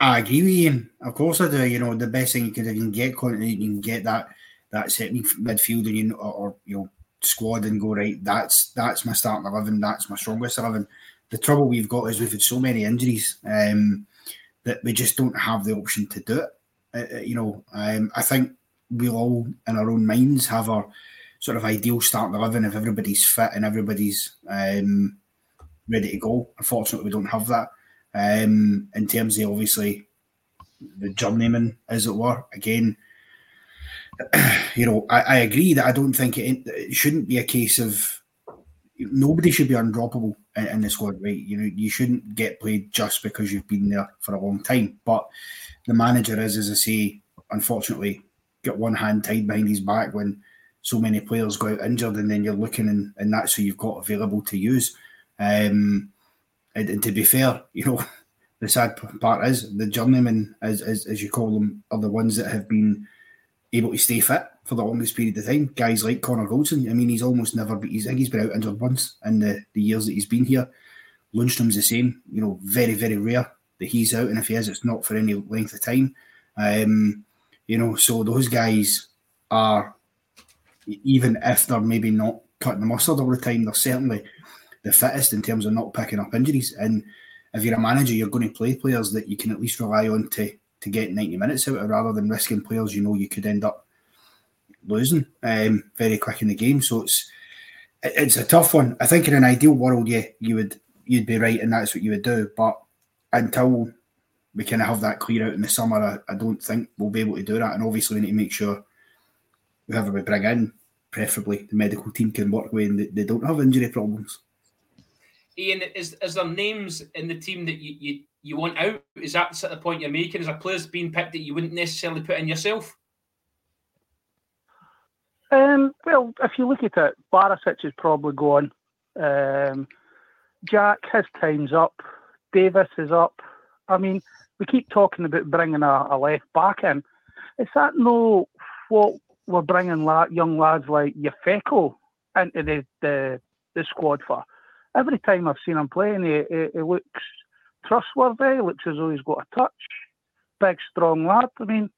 I agree with Ian. Of course, I do. You know, the best thing you you can get continuity, you can get that that set midfield and you or, or you know squad and go right. That's that's my starting eleven. That's my strongest eleven. The trouble we've got is we've had so many injuries um, that we just don't have the option to do it. Uh, uh, you know, um, I think we all in our own minds have our sort of ideal start starting eleven if everybody's fit and everybody's um, ready to go. Unfortunately, we don't have that. Um, in terms of obviously the journeyman, as it were, again, you know, I, I agree that I don't think it, it shouldn't be a case of nobody should be undroppable in, in the squad, right? You know, you shouldn't get played just because you've been there for a long time. But the manager is, as I say, unfortunately, got one hand tied behind his back when so many players go out injured, and then you're looking and, and that's who you've got available to use. Um, and, and to be fair, you know, the sad part is the journeymen, as, as as you call them, are the ones that have been able to stay fit for the longest period of time. Guys like Connor Goldson, I mean, he's almost never he's, I think he's been out injured once in the, the years that he's been here. Lundstram's the same, you know, very, very rare that he's out. And if he is, it's not for any length of time. Um, you know, so those guys are, even if they're maybe not cutting the mustard all the time, they're certainly the fittest in terms of not picking up injuries. And if you're a manager, you're going to play players that you can at least rely on to to get 90 minutes out of rather than risking players you know you could end up losing um, very quick in the game. So it's it's a tough one. I think in an ideal world, yeah, you would you'd be right, and that's what you would do. But until we kind of have that clear out in the summer, I, I don't think we'll be able to do that. And obviously, we need to make sure whoever we bring in, preferably the medical team, can work with and they, they don't have injury problems. Ian, is is there names in the team that you, you, you want out? Is that the point you're making? Is there players being picked that you wouldn't necessarily put in yourself? Um, well, if you look at it, Barisic is probably gone. Um, Jack, his time's up. Davis is up. I mean, we keep talking about bringing a, a left back in. Is that no what we're bringing la- young lads like Yfeko into the, the, the squad for? Every time I've seen him playing, he, he, he looks trustworthy. He looks as though he's got a touch. Big, strong lad. I mean,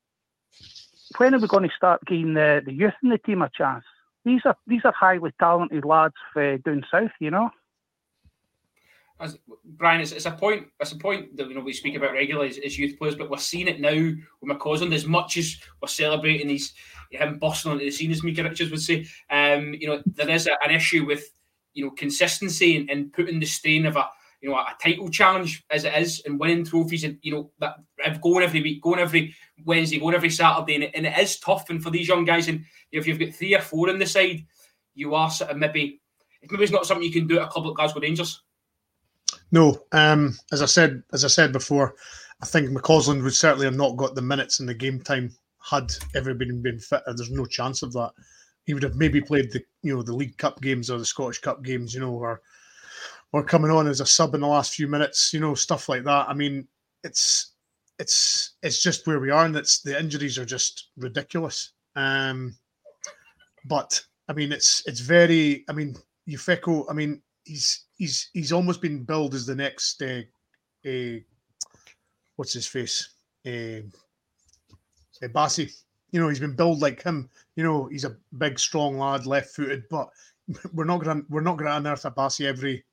when are we going to start giving the, the youth in the team a chance? These are these are highly talented lads for down south, you know. As Brian, it's, it's a point. It's a point that you know we speak about regularly as, as youth players, but we're seeing it now with McCausland. As much as we're celebrating these him busting onto the scene, as Micah Richards would say, um, you know there is a, an issue with you know consistency and, and putting the strain of a you know, a title challenge as it is and winning trophies and, you know, that going every week, going every Wednesday, going every Saturday. And it, and it is tough. And for these young guys, and if you've got three or four on the side, you are sort of maybe, maybe it's not something you can do at a club like Glasgow Rangers. No, um, as I said, as I said before, I think McCausland would certainly have not got the minutes in the game time had everybody been fit. There's no chance of that. He would have maybe played the you know the League Cup games or the Scottish Cup games, you know, or or coming on as a sub in the last few minutes, you know, stuff like that. I mean, it's it's it's just where we are, and it's the injuries are just ridiculous. Um, but I mean, it's it's very. I mean, Yfeko. I mean, he's he's he's almost been billed as the next uh, uh, what's his face, uh, uh, Bassey. You know, he's been billed like him. You know, he's a big, strong lad, left-footed, but we're not gonna we're not gonna unearth a Bassey every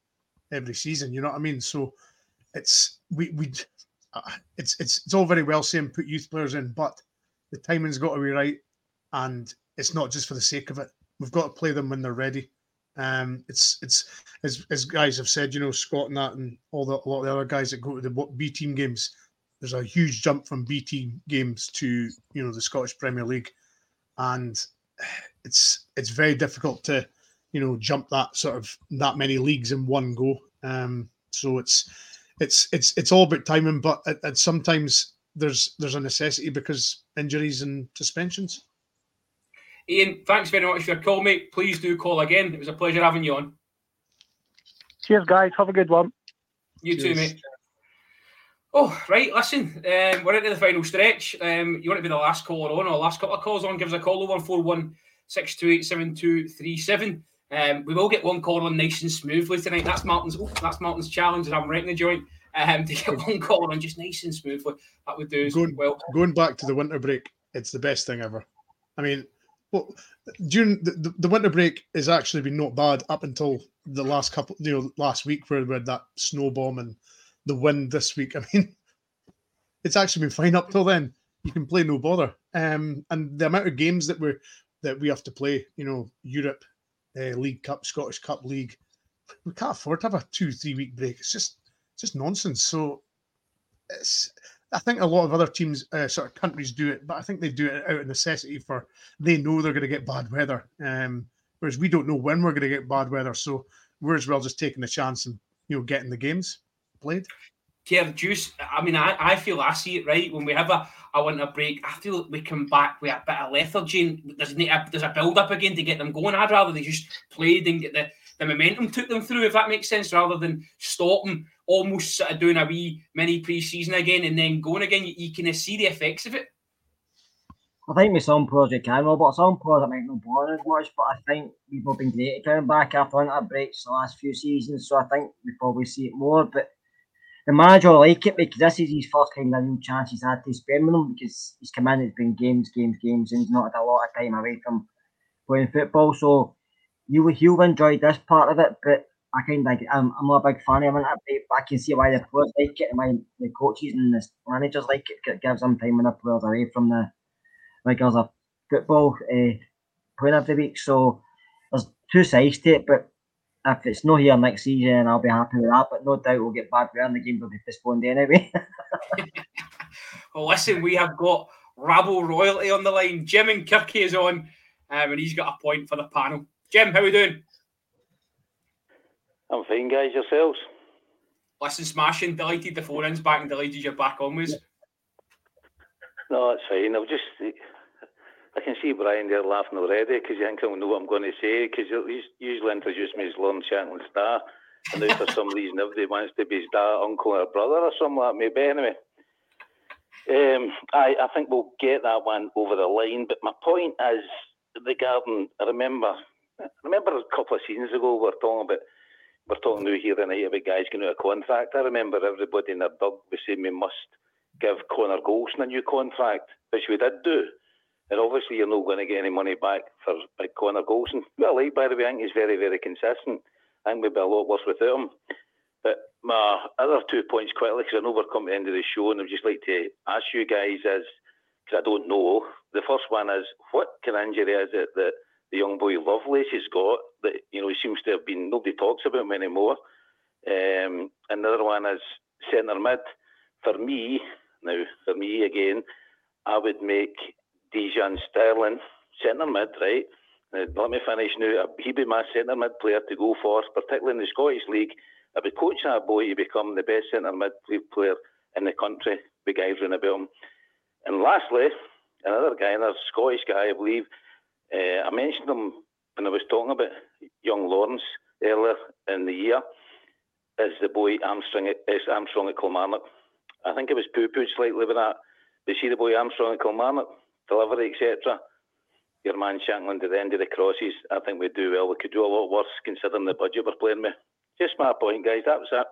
every season. You know what I mean? So it's we we uh, it's it's it's all very well saying put youth players in, but the timing's got to be right, and it's not just for the sake of it. We've got to play them when they're ready. Um, it's it's as as guys have said, you know, Scott and that, and all the a lot of the other guys that go to the B team games. There's a huge jump from B team games to you know the Scottish Premier League, and it's it's very difficult to you know jump that sort of that many leagues in one go. Um, so it's it's it's it's all about timing, but at, at sometimes there's there's a necessity because injuries and suspensions. Ian, thanks very much for your call, mate. Please do call again. It was a pleasure having you on. Cheers, guys. Have a good one. You too, mate. Oh, right. Listen, um, we're into the final stretch. Um, you want to be the last caller on, or last couple of calls on? Give us a call 0141 628 7237. Um, we will get one call on nice and smoothly tonight. That's Martin's. Oh, that's Martin's challenge, and I'm wrecking the joint. Um, to get one call on just nice and smoothly, that would do. Going, well. going back to the winter break, it's the best thing ever. I mean, well, during the, the, the winter break has actually been not bad up until the last couple, you know, last week where we had that snow bomb and the wind this week. I mean, it's actually been fine up till then. You can play no bother. Um, and the amount of games that we're that we have to play, you know, Europe, uh, League Cup, Scottish Cup League, we can't afford to have a two three week break. It's just it's just nonsense. So it's I think a lot of other teams, uh, sort of countries, do it, but I think they do it out of necessity for they know they're going to get bad weather, um, whereas we don't know when we're going to get bad weather. So we're as well just taking the chance and you know getting the games played. Care juice. I mean, I, I feel I see it right when we have a, a winter break. I feel we come back with a bit of lethargy. And there's a, there's a build up again to get them going. I'd rather they just played and get the, the momentum took them through, if that makes sense, rather than stop them almost sort of doing a wee mini pre-season again and then going again. You, you can see the effects of it. I think with some players you can, but some players it might not bother as much. But I think people have been great coming back after winter breaks the last few seasons, so I think we probably see it more. But the manager will like it because this is his first kind of new chance he's had to spend with them because he's come in, it's been games, games, games, and he's not had a lot of time away from playing football. So you will he'll enjoy this part of it, but I kind of like I'm, I'm not a big fan of but I can see why the players like it and why the coaches and the managers like it. It gives them time when the players away from the regulars of football uh, playing every week. So there's two sides to it, but if it's not here next season, I'll be happy with that. But no doubt we'll get bad weather and the game will be postponed anyway. well, listen, we have got Rabble royalty on the line. Jim and Kirky is on, um, and he's got a point for the panel. Jim, how are we doing? I'm fine, guys. Yourselves? Listen, smashing. Delighted the phone ins back and delighted you're back on with. No, it's fine. I'll just. I can see Brian there laughing already because you think I know what I'm going to say because he's usually introduced me as Lorne Shanklin Star. And now for some reason everybody wants to be his dad, uncle or brother or something like that maybe anyway. Um, I, I think we'll get that one over the line. But my point is regarding I remember I remember a couple of seasons ago we were talking about we're talking now here tonight about guys getting out of contract. I remember everybody in their dog was saying we must give Connor Goldson a new contract, which we did do. And obviously, you're not going to get any money back for big Connor Goldson. Well, like, by the way, I think he's very, very consistent. I think we'd be a lot worse without him. But my other two points quickly, because I know we're coming to the end of the show, and I'd just like to ask you guys is, because I don't know, the first one is, what kind of injury is it that the young boy Lovelace has got that you know he seems to have been nobody talks about him anymore. Um, another one is centre mid. For me now, for me again, I would make Dujon Sterling centre mid, right? Now, let me finish now. He'd be my centre mid player to go for, particularly in the Scottish League. I would coach that boy to become the best centre mid player in the country, with guys running about him. And lastly, another guy, another Scottish guy, I believe, uh, I mentioned him when I was talking about young Lawrence earlier in the year. Is the boy Armstrong? Is Armstrong at Kilmarnock? I think it was poo pooed slightly with that. But see the boy Armstrong at Kilmarnock, delivery, etc. Your man Shanklin to the end of the crosses. I think we'd do well. We could do a lot worse considering the budget we're playing with. Just my point, guys. That was it.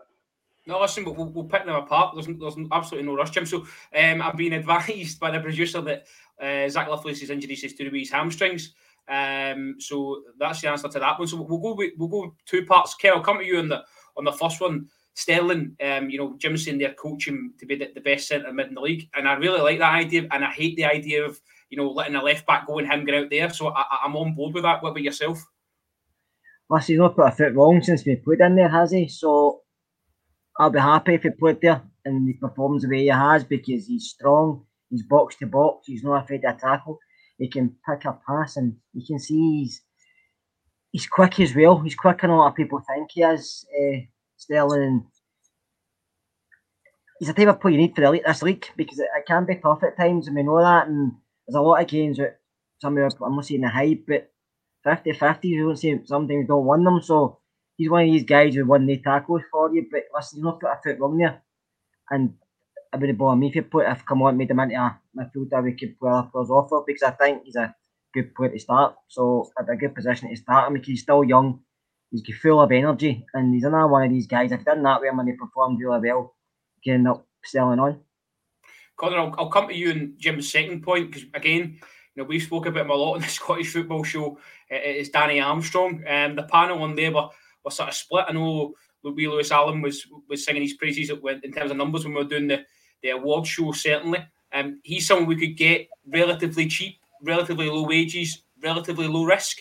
No, listen, we'll, we'll pick them apart. There's, there's absolutely no rush, Jim. So um, I've been advised by the producer that uh, Zak Lovelace's injury is to his hamstrings. Um, so that's the answer to that one. So we'll go we'll go two parts. Ken, I'll come to you on the on the first one. Sterling, um, you know, Jim's saying they're coaching to be the, the best centre mid in the league, and I really like that idea. And I hate the idea of you know letting a left back go and him get out there. So I, I'm on board with that. What about yourself? Listen, he's not put a foot wrong since we played in there, has he? So I'll be happy if he played there and he performs the way he has because he's strong, he's box to box, he's not afraid to tackle, he can pick a pass and you can see he's he's quick as well. He's quicker than a lot of people think he is, uh, Sterling. He's the type of player you need for the league, this league because it, it, can be tough at times and we know that and there's a lot of games that some of I'm not saying the hype but 50-50 you don't see sometimes don't win them so he's one of these guys who won the tackles for you, but listen, he's not put a foot wrong there. And I wouldn't bother me if you put if come on made him into a midfielder we could play players off of because I think he's a good player to start. So a good position to start him because he's still young, he's full of energy, and he's another one of these guys. If done that way when he performed really well, he can end up selling on. Connor, I'll, I'll come to you in Jim's second point because again, you know, we spoke about him a lot on the Scottish football show. It's Danny Armstrong, and um, the panel on there were were sort of split. I know Louis Lewis Allen was was singing his praises in terms of numbers when we were doing the, the award show, certainly. Um, he's someone we could get relatively cheap, relatively low wages, relatively low risk.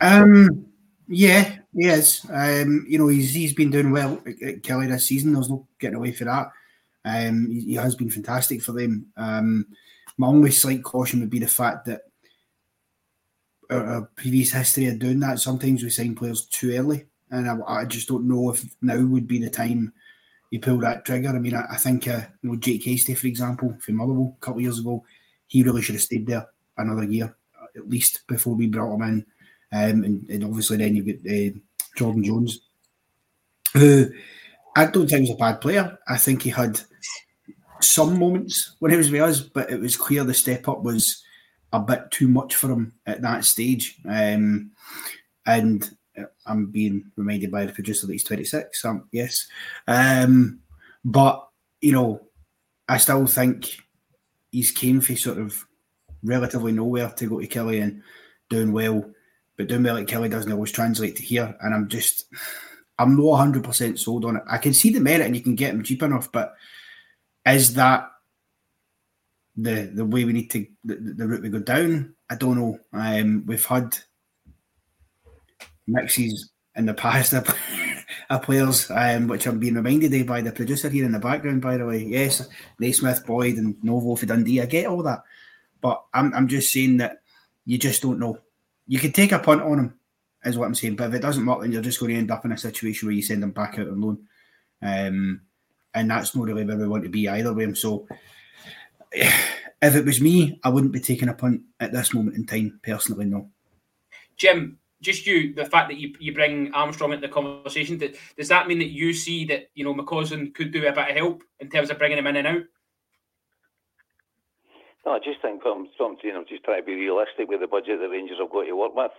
Um, yeah, he is. Um, you know, he's he's been doing well at, Killie this season. There's no getting away for that. Um, he, he has been fantastic for them. Um, my only slight caution would be the fact that our, previous history of doing that. Sometimes we sign players too early, and I, I, just don't know if now would be the time you pull that trigger. I mean, I, I think uh, you know Jake Hastie, for example, from Motherwell a couple of years ago, he really should have stayed there another year uh, at least before we brought him in, um, and, and, obviously then you've got uh, Jordan Jones, who I don't think was a bad player. I think he had some moments when he was with us, but it was clear the step up was a bit too much for him at that stage. Um, and I'm being reminded by the producer that he's 26. Um, yes. Um, but, you know, I still think he's came for sort of relatively nowhere to go to Killie and doing well. But doing well at Killie doesn't always translate to here. And I'm just, I'm not 100% sold on it. I can see the merit and you can get him cheap enough, but is that the the way we need to the, the route we go down. I don't know. Um, we've had mixes in the past of, of players, um, which I'm being reminded of by the producer here in the background. By the way, yes, Naismith, Boyd, and Novo for Dundee. I get all that, but I'm I'm just saying that you just don't know. You can take a punt on him, is what I'm saying. But if it doesn't work, then you're just going to end up in a situation where you send him back out on loan. Um, and that's not really where we want to be either way. So if it was me, I wouldn't be taking a punt at this moment in time, personally, no. Jim, just you, the fact that you, you bring Armstrong into the conversation, does that mean that you see that, you know, McCausland could do a bit of help in terms of bringing him in and out? No, I just think from something, I'm just trying to be realistic with the budget the Rangers have got to work with.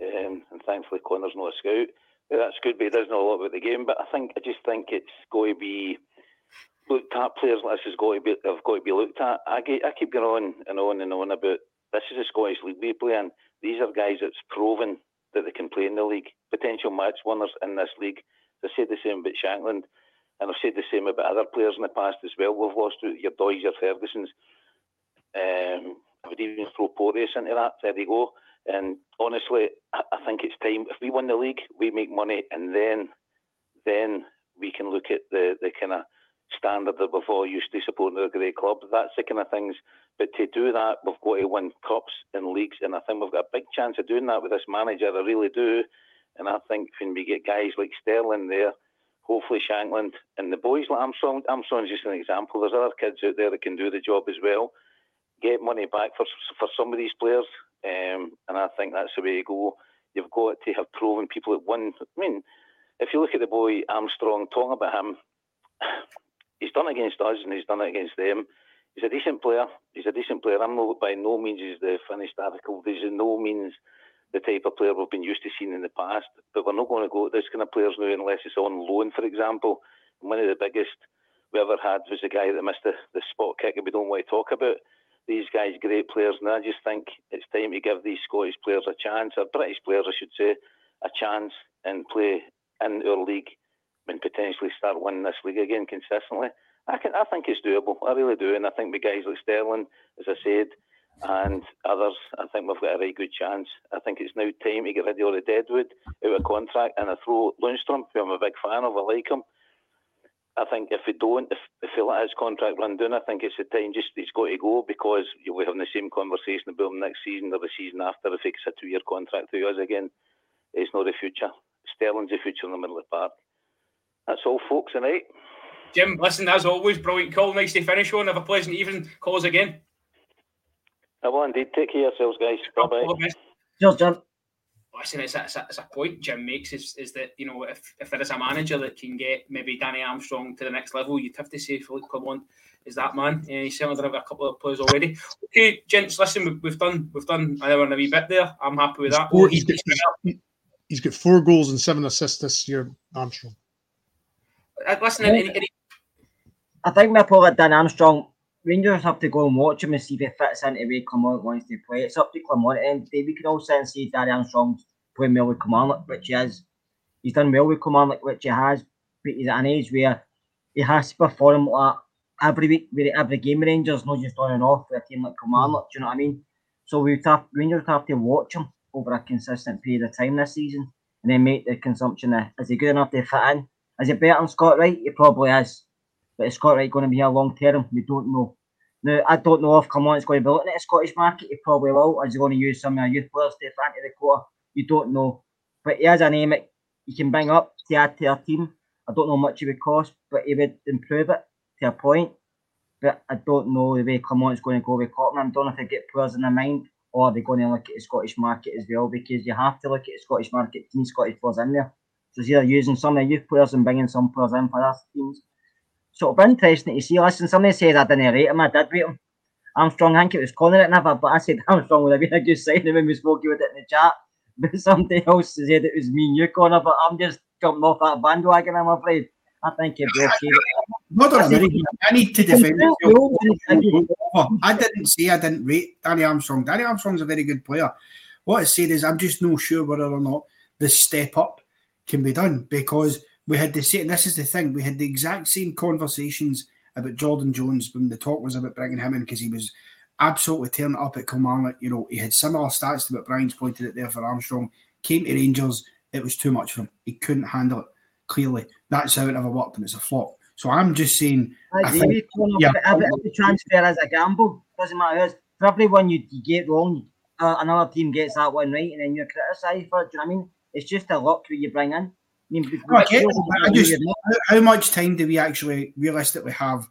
Um, and thankfully, Connor's not a scout. That's good, but he does know a lot about the game. But I think I just think it's going to be looked at. Players like this has got to be have got to be looked at. I, get, I keep going on and on and on about this is a Scottish league we play in. These are guys that's proven that they can play in the league. Potential match winners in this league. I said the same about Shankland, and I've said the same about other players in the past as well. We've lost your Doys, your Fergusons. Um, I would even throw Porteous into that. There you go. And honestly, I, I think it's time. If we win the league, we make money, and then then we can look at the the kind of standard that we've all used to supporting a great club. That's the kind of things. But to do that, we've got to win cups and leagues, and I think we've got a big chance of doing that with this manager. I really do. And I think when we get guys like Sterling there, hopefully Shankland and the boys like Armstrong. Armstrong's just an example. There's other kids out there that can do the job as well. Get money back for for some of these players, um, and I think that's the way to go. You've got to have proven people that win. I mean, if you look at the boy Armstrong, talking about him, he's done against us and he's done it against them. He's a decent player. He's a decent player. I'm by no means is the finished article. There's no means the type of player we've been used to seeing in the past. But we're not going to go at this kind of players now unless it's on loan, for example. One of the biggest we ever had was the guy that missed the, the spot kick that we don't want to talk about. These guys, great players, and I just think it's time to give these Scottish players a chance, or British players, I should say, a chance and play in our league and potentially start winning this league again consistently. I can, I think it's doable. I really do, and I think the guys like Sterling, as I said, and others, I think we've got a very good chance. I think it's now time to get rid of all the Deadwood out of contract and I throw Lundstram, who I'm a big fan of. I like him. I think if we don't, if, if he let his contract run down, I think it's the time just he's got to go because you'll be having the same conversation about him next season or the season after if he gets a two year contract to us again. It's not the future. Sterling's the future in the middle of the park. That's all, folks, tonight. Jim, listen, as always, brilliant call. Nice to finish on. Have a pleasant evening. Call us again. I will indeed. Take care of yourselves, guys. Bye bye. Cheers, Jim. Listen, it's a, it's, a, it's a point Jim makes is, is that, you know, if, if there is a manager that can get maybe Danny Armstrong to the next level, you'd have to say Philippe Clement is that man. Uh, he's certainly done a couple of players already. Okay, gents, listen, we've, we've done we've done an hour and a wee bit there. I'm happy with that. Four, he's, got, he's, he's got four goals and seven assists this year, Armstrong. Any, any, I think my at Dan Armstrong, Rangers have to go and watch him and see if he fits into the way Clement wants to play. It's up to Clement. And we can all sit and see Dan Armstrong's playing well with Kilmarnock, which he is. He's done well with Kilmarnock, which he has. But he's at an age where he has to perform like every week, with every game Rangers, not just on and off with a team like Kilmarnock. Do you know what I mean? So we have Rangers have to watch him over a consistent period of time this season, and then make the consumption of is he good enough to fit in? Is he better than Scott Wright? He probably is. But is Scott Wright going to be here long term? We don't know. Now, I don't know if is going to be looking at the Scottish market. He probably will. Is he going to use some of the youth players to fit into the quota? You don't know. But he has a name that you can bring up to add to our team. I don't know how much it would cost, but he would improve it to a point. But I don't know the way Clement's going to go with Cotton. I don't know if they get players in their mind or they're they going to look at the Scottish market as well because you have to look at the Scottish market need Scottish players in there. It's either using some of the youth players and bringing some players in for other teams so it'll be interesting to see. Listen, somebody said I didn't rate him. I did rate him. Armstrong, I think it was Connor it never, but I said Armstrong would have been a good signing when we spoke about it in the chat. But somebody else said it was me and you, Connor, but I'm just jumping off that bandwagon, I'm afraid. I think you'd be okay. Not on a I need to defend. I didn't say I didn't rate Danny Armstrong. Danny Armstrong's a very good player. What I said is I'm just not sure whether or not the step up can be done because we had the same. This is the thing. We had the exact same conversations about Jordan Jones when the talk was about bringing him in because he was absolutely tearing up at Kilmarnock. You know, he had similar stats to what Brian's pointed out there for Armstrong. Came to Rangers, it was too much for him. He couldn't handle it. Clearly, that's how it ever worked, and it's a flop. So I'm just saying. I, think, yeah, every, every transfer is a gamble. Doesn't matter. For every one you, you get wrong, uh, another team gets that one right, and then you're criticised for it. Do you know what I mean? It's just a luck who you bring in. I mean, I just, how much time do we actually realistically have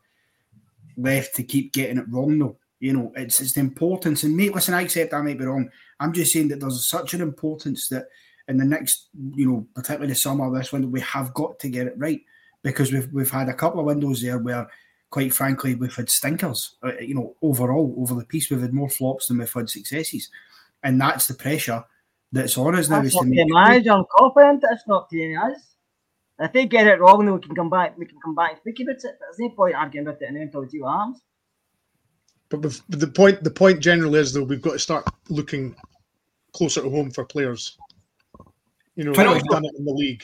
left to keep getting it wrong, though? You know, it's it's the importance. And mate, listen, I accept I might be wrong. I'm just saying that there's such an importance that in the next, you know, particularly the summer, this window, we have got to get it right because we've we've had a couple of windows there where, quite frankly, we've had stinkers. Uh, you know, overall over the piece, we've had more flops than we've had successes, and that's the pressure that's on us now. That's not the manager. I'm confident it's not to us. If they get it wrong, then we can come back. We can come back and speak about it. There's no point arguing about it until we do arms. But the point, the point generally is though, we've got to start looking closer to home for players. You know, like we've done it in the league.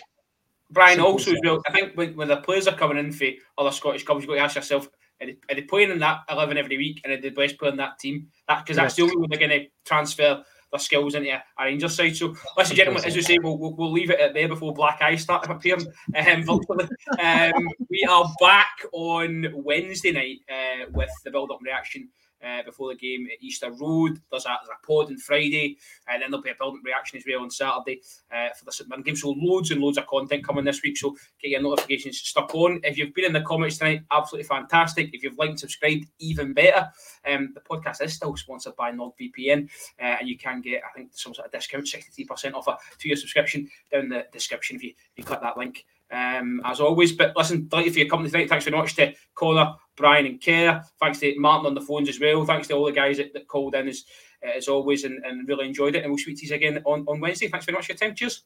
Brian, Simple also as well, I think when, when the players are coming in for other Scottish clubs, you've got to ask yourself, are they, are they playing in that 11 every week and are they the best player in that team? That Because that's the only way they're going to transfer their skills into a, Rangers side. So, listen, gentlemen, as we say, we'll, we'll, we'll leave it at there before Black Eyes start appearing um, virtually. Um, we are back on Wednesday night uh, with the build up reaction uh, before the game at Easter Road. There's a, there's a pod on Friday, and then there'll be a building reaction as well on Saturday uh, for the St game. So loads and loads of content coming this week. So get your notifications stuck on. If you've been in the comments tonight, absolutely fantastic. If you've liked and subscribed, even better. Um, the podcast is still sponsored by NordVPN, uh, and you can get, I think, some sort of discount, 63% off a two-year subscription down the description if you, if you click that link. Um, as always. But listen, thank you for your company tonight. Thanks very much to Connor, Brian and Kerr. Thanks to Martin on the phones as well. Thanks to all the guys that, that called in as, uh, as always and, and really enjoyed it. And we'll speak to you again on, on Wednesday. Thanks very much for your time. Cheers.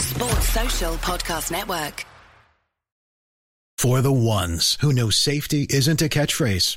Sports Social Podcast Network. For the ones who know safety isn't a catchphrase,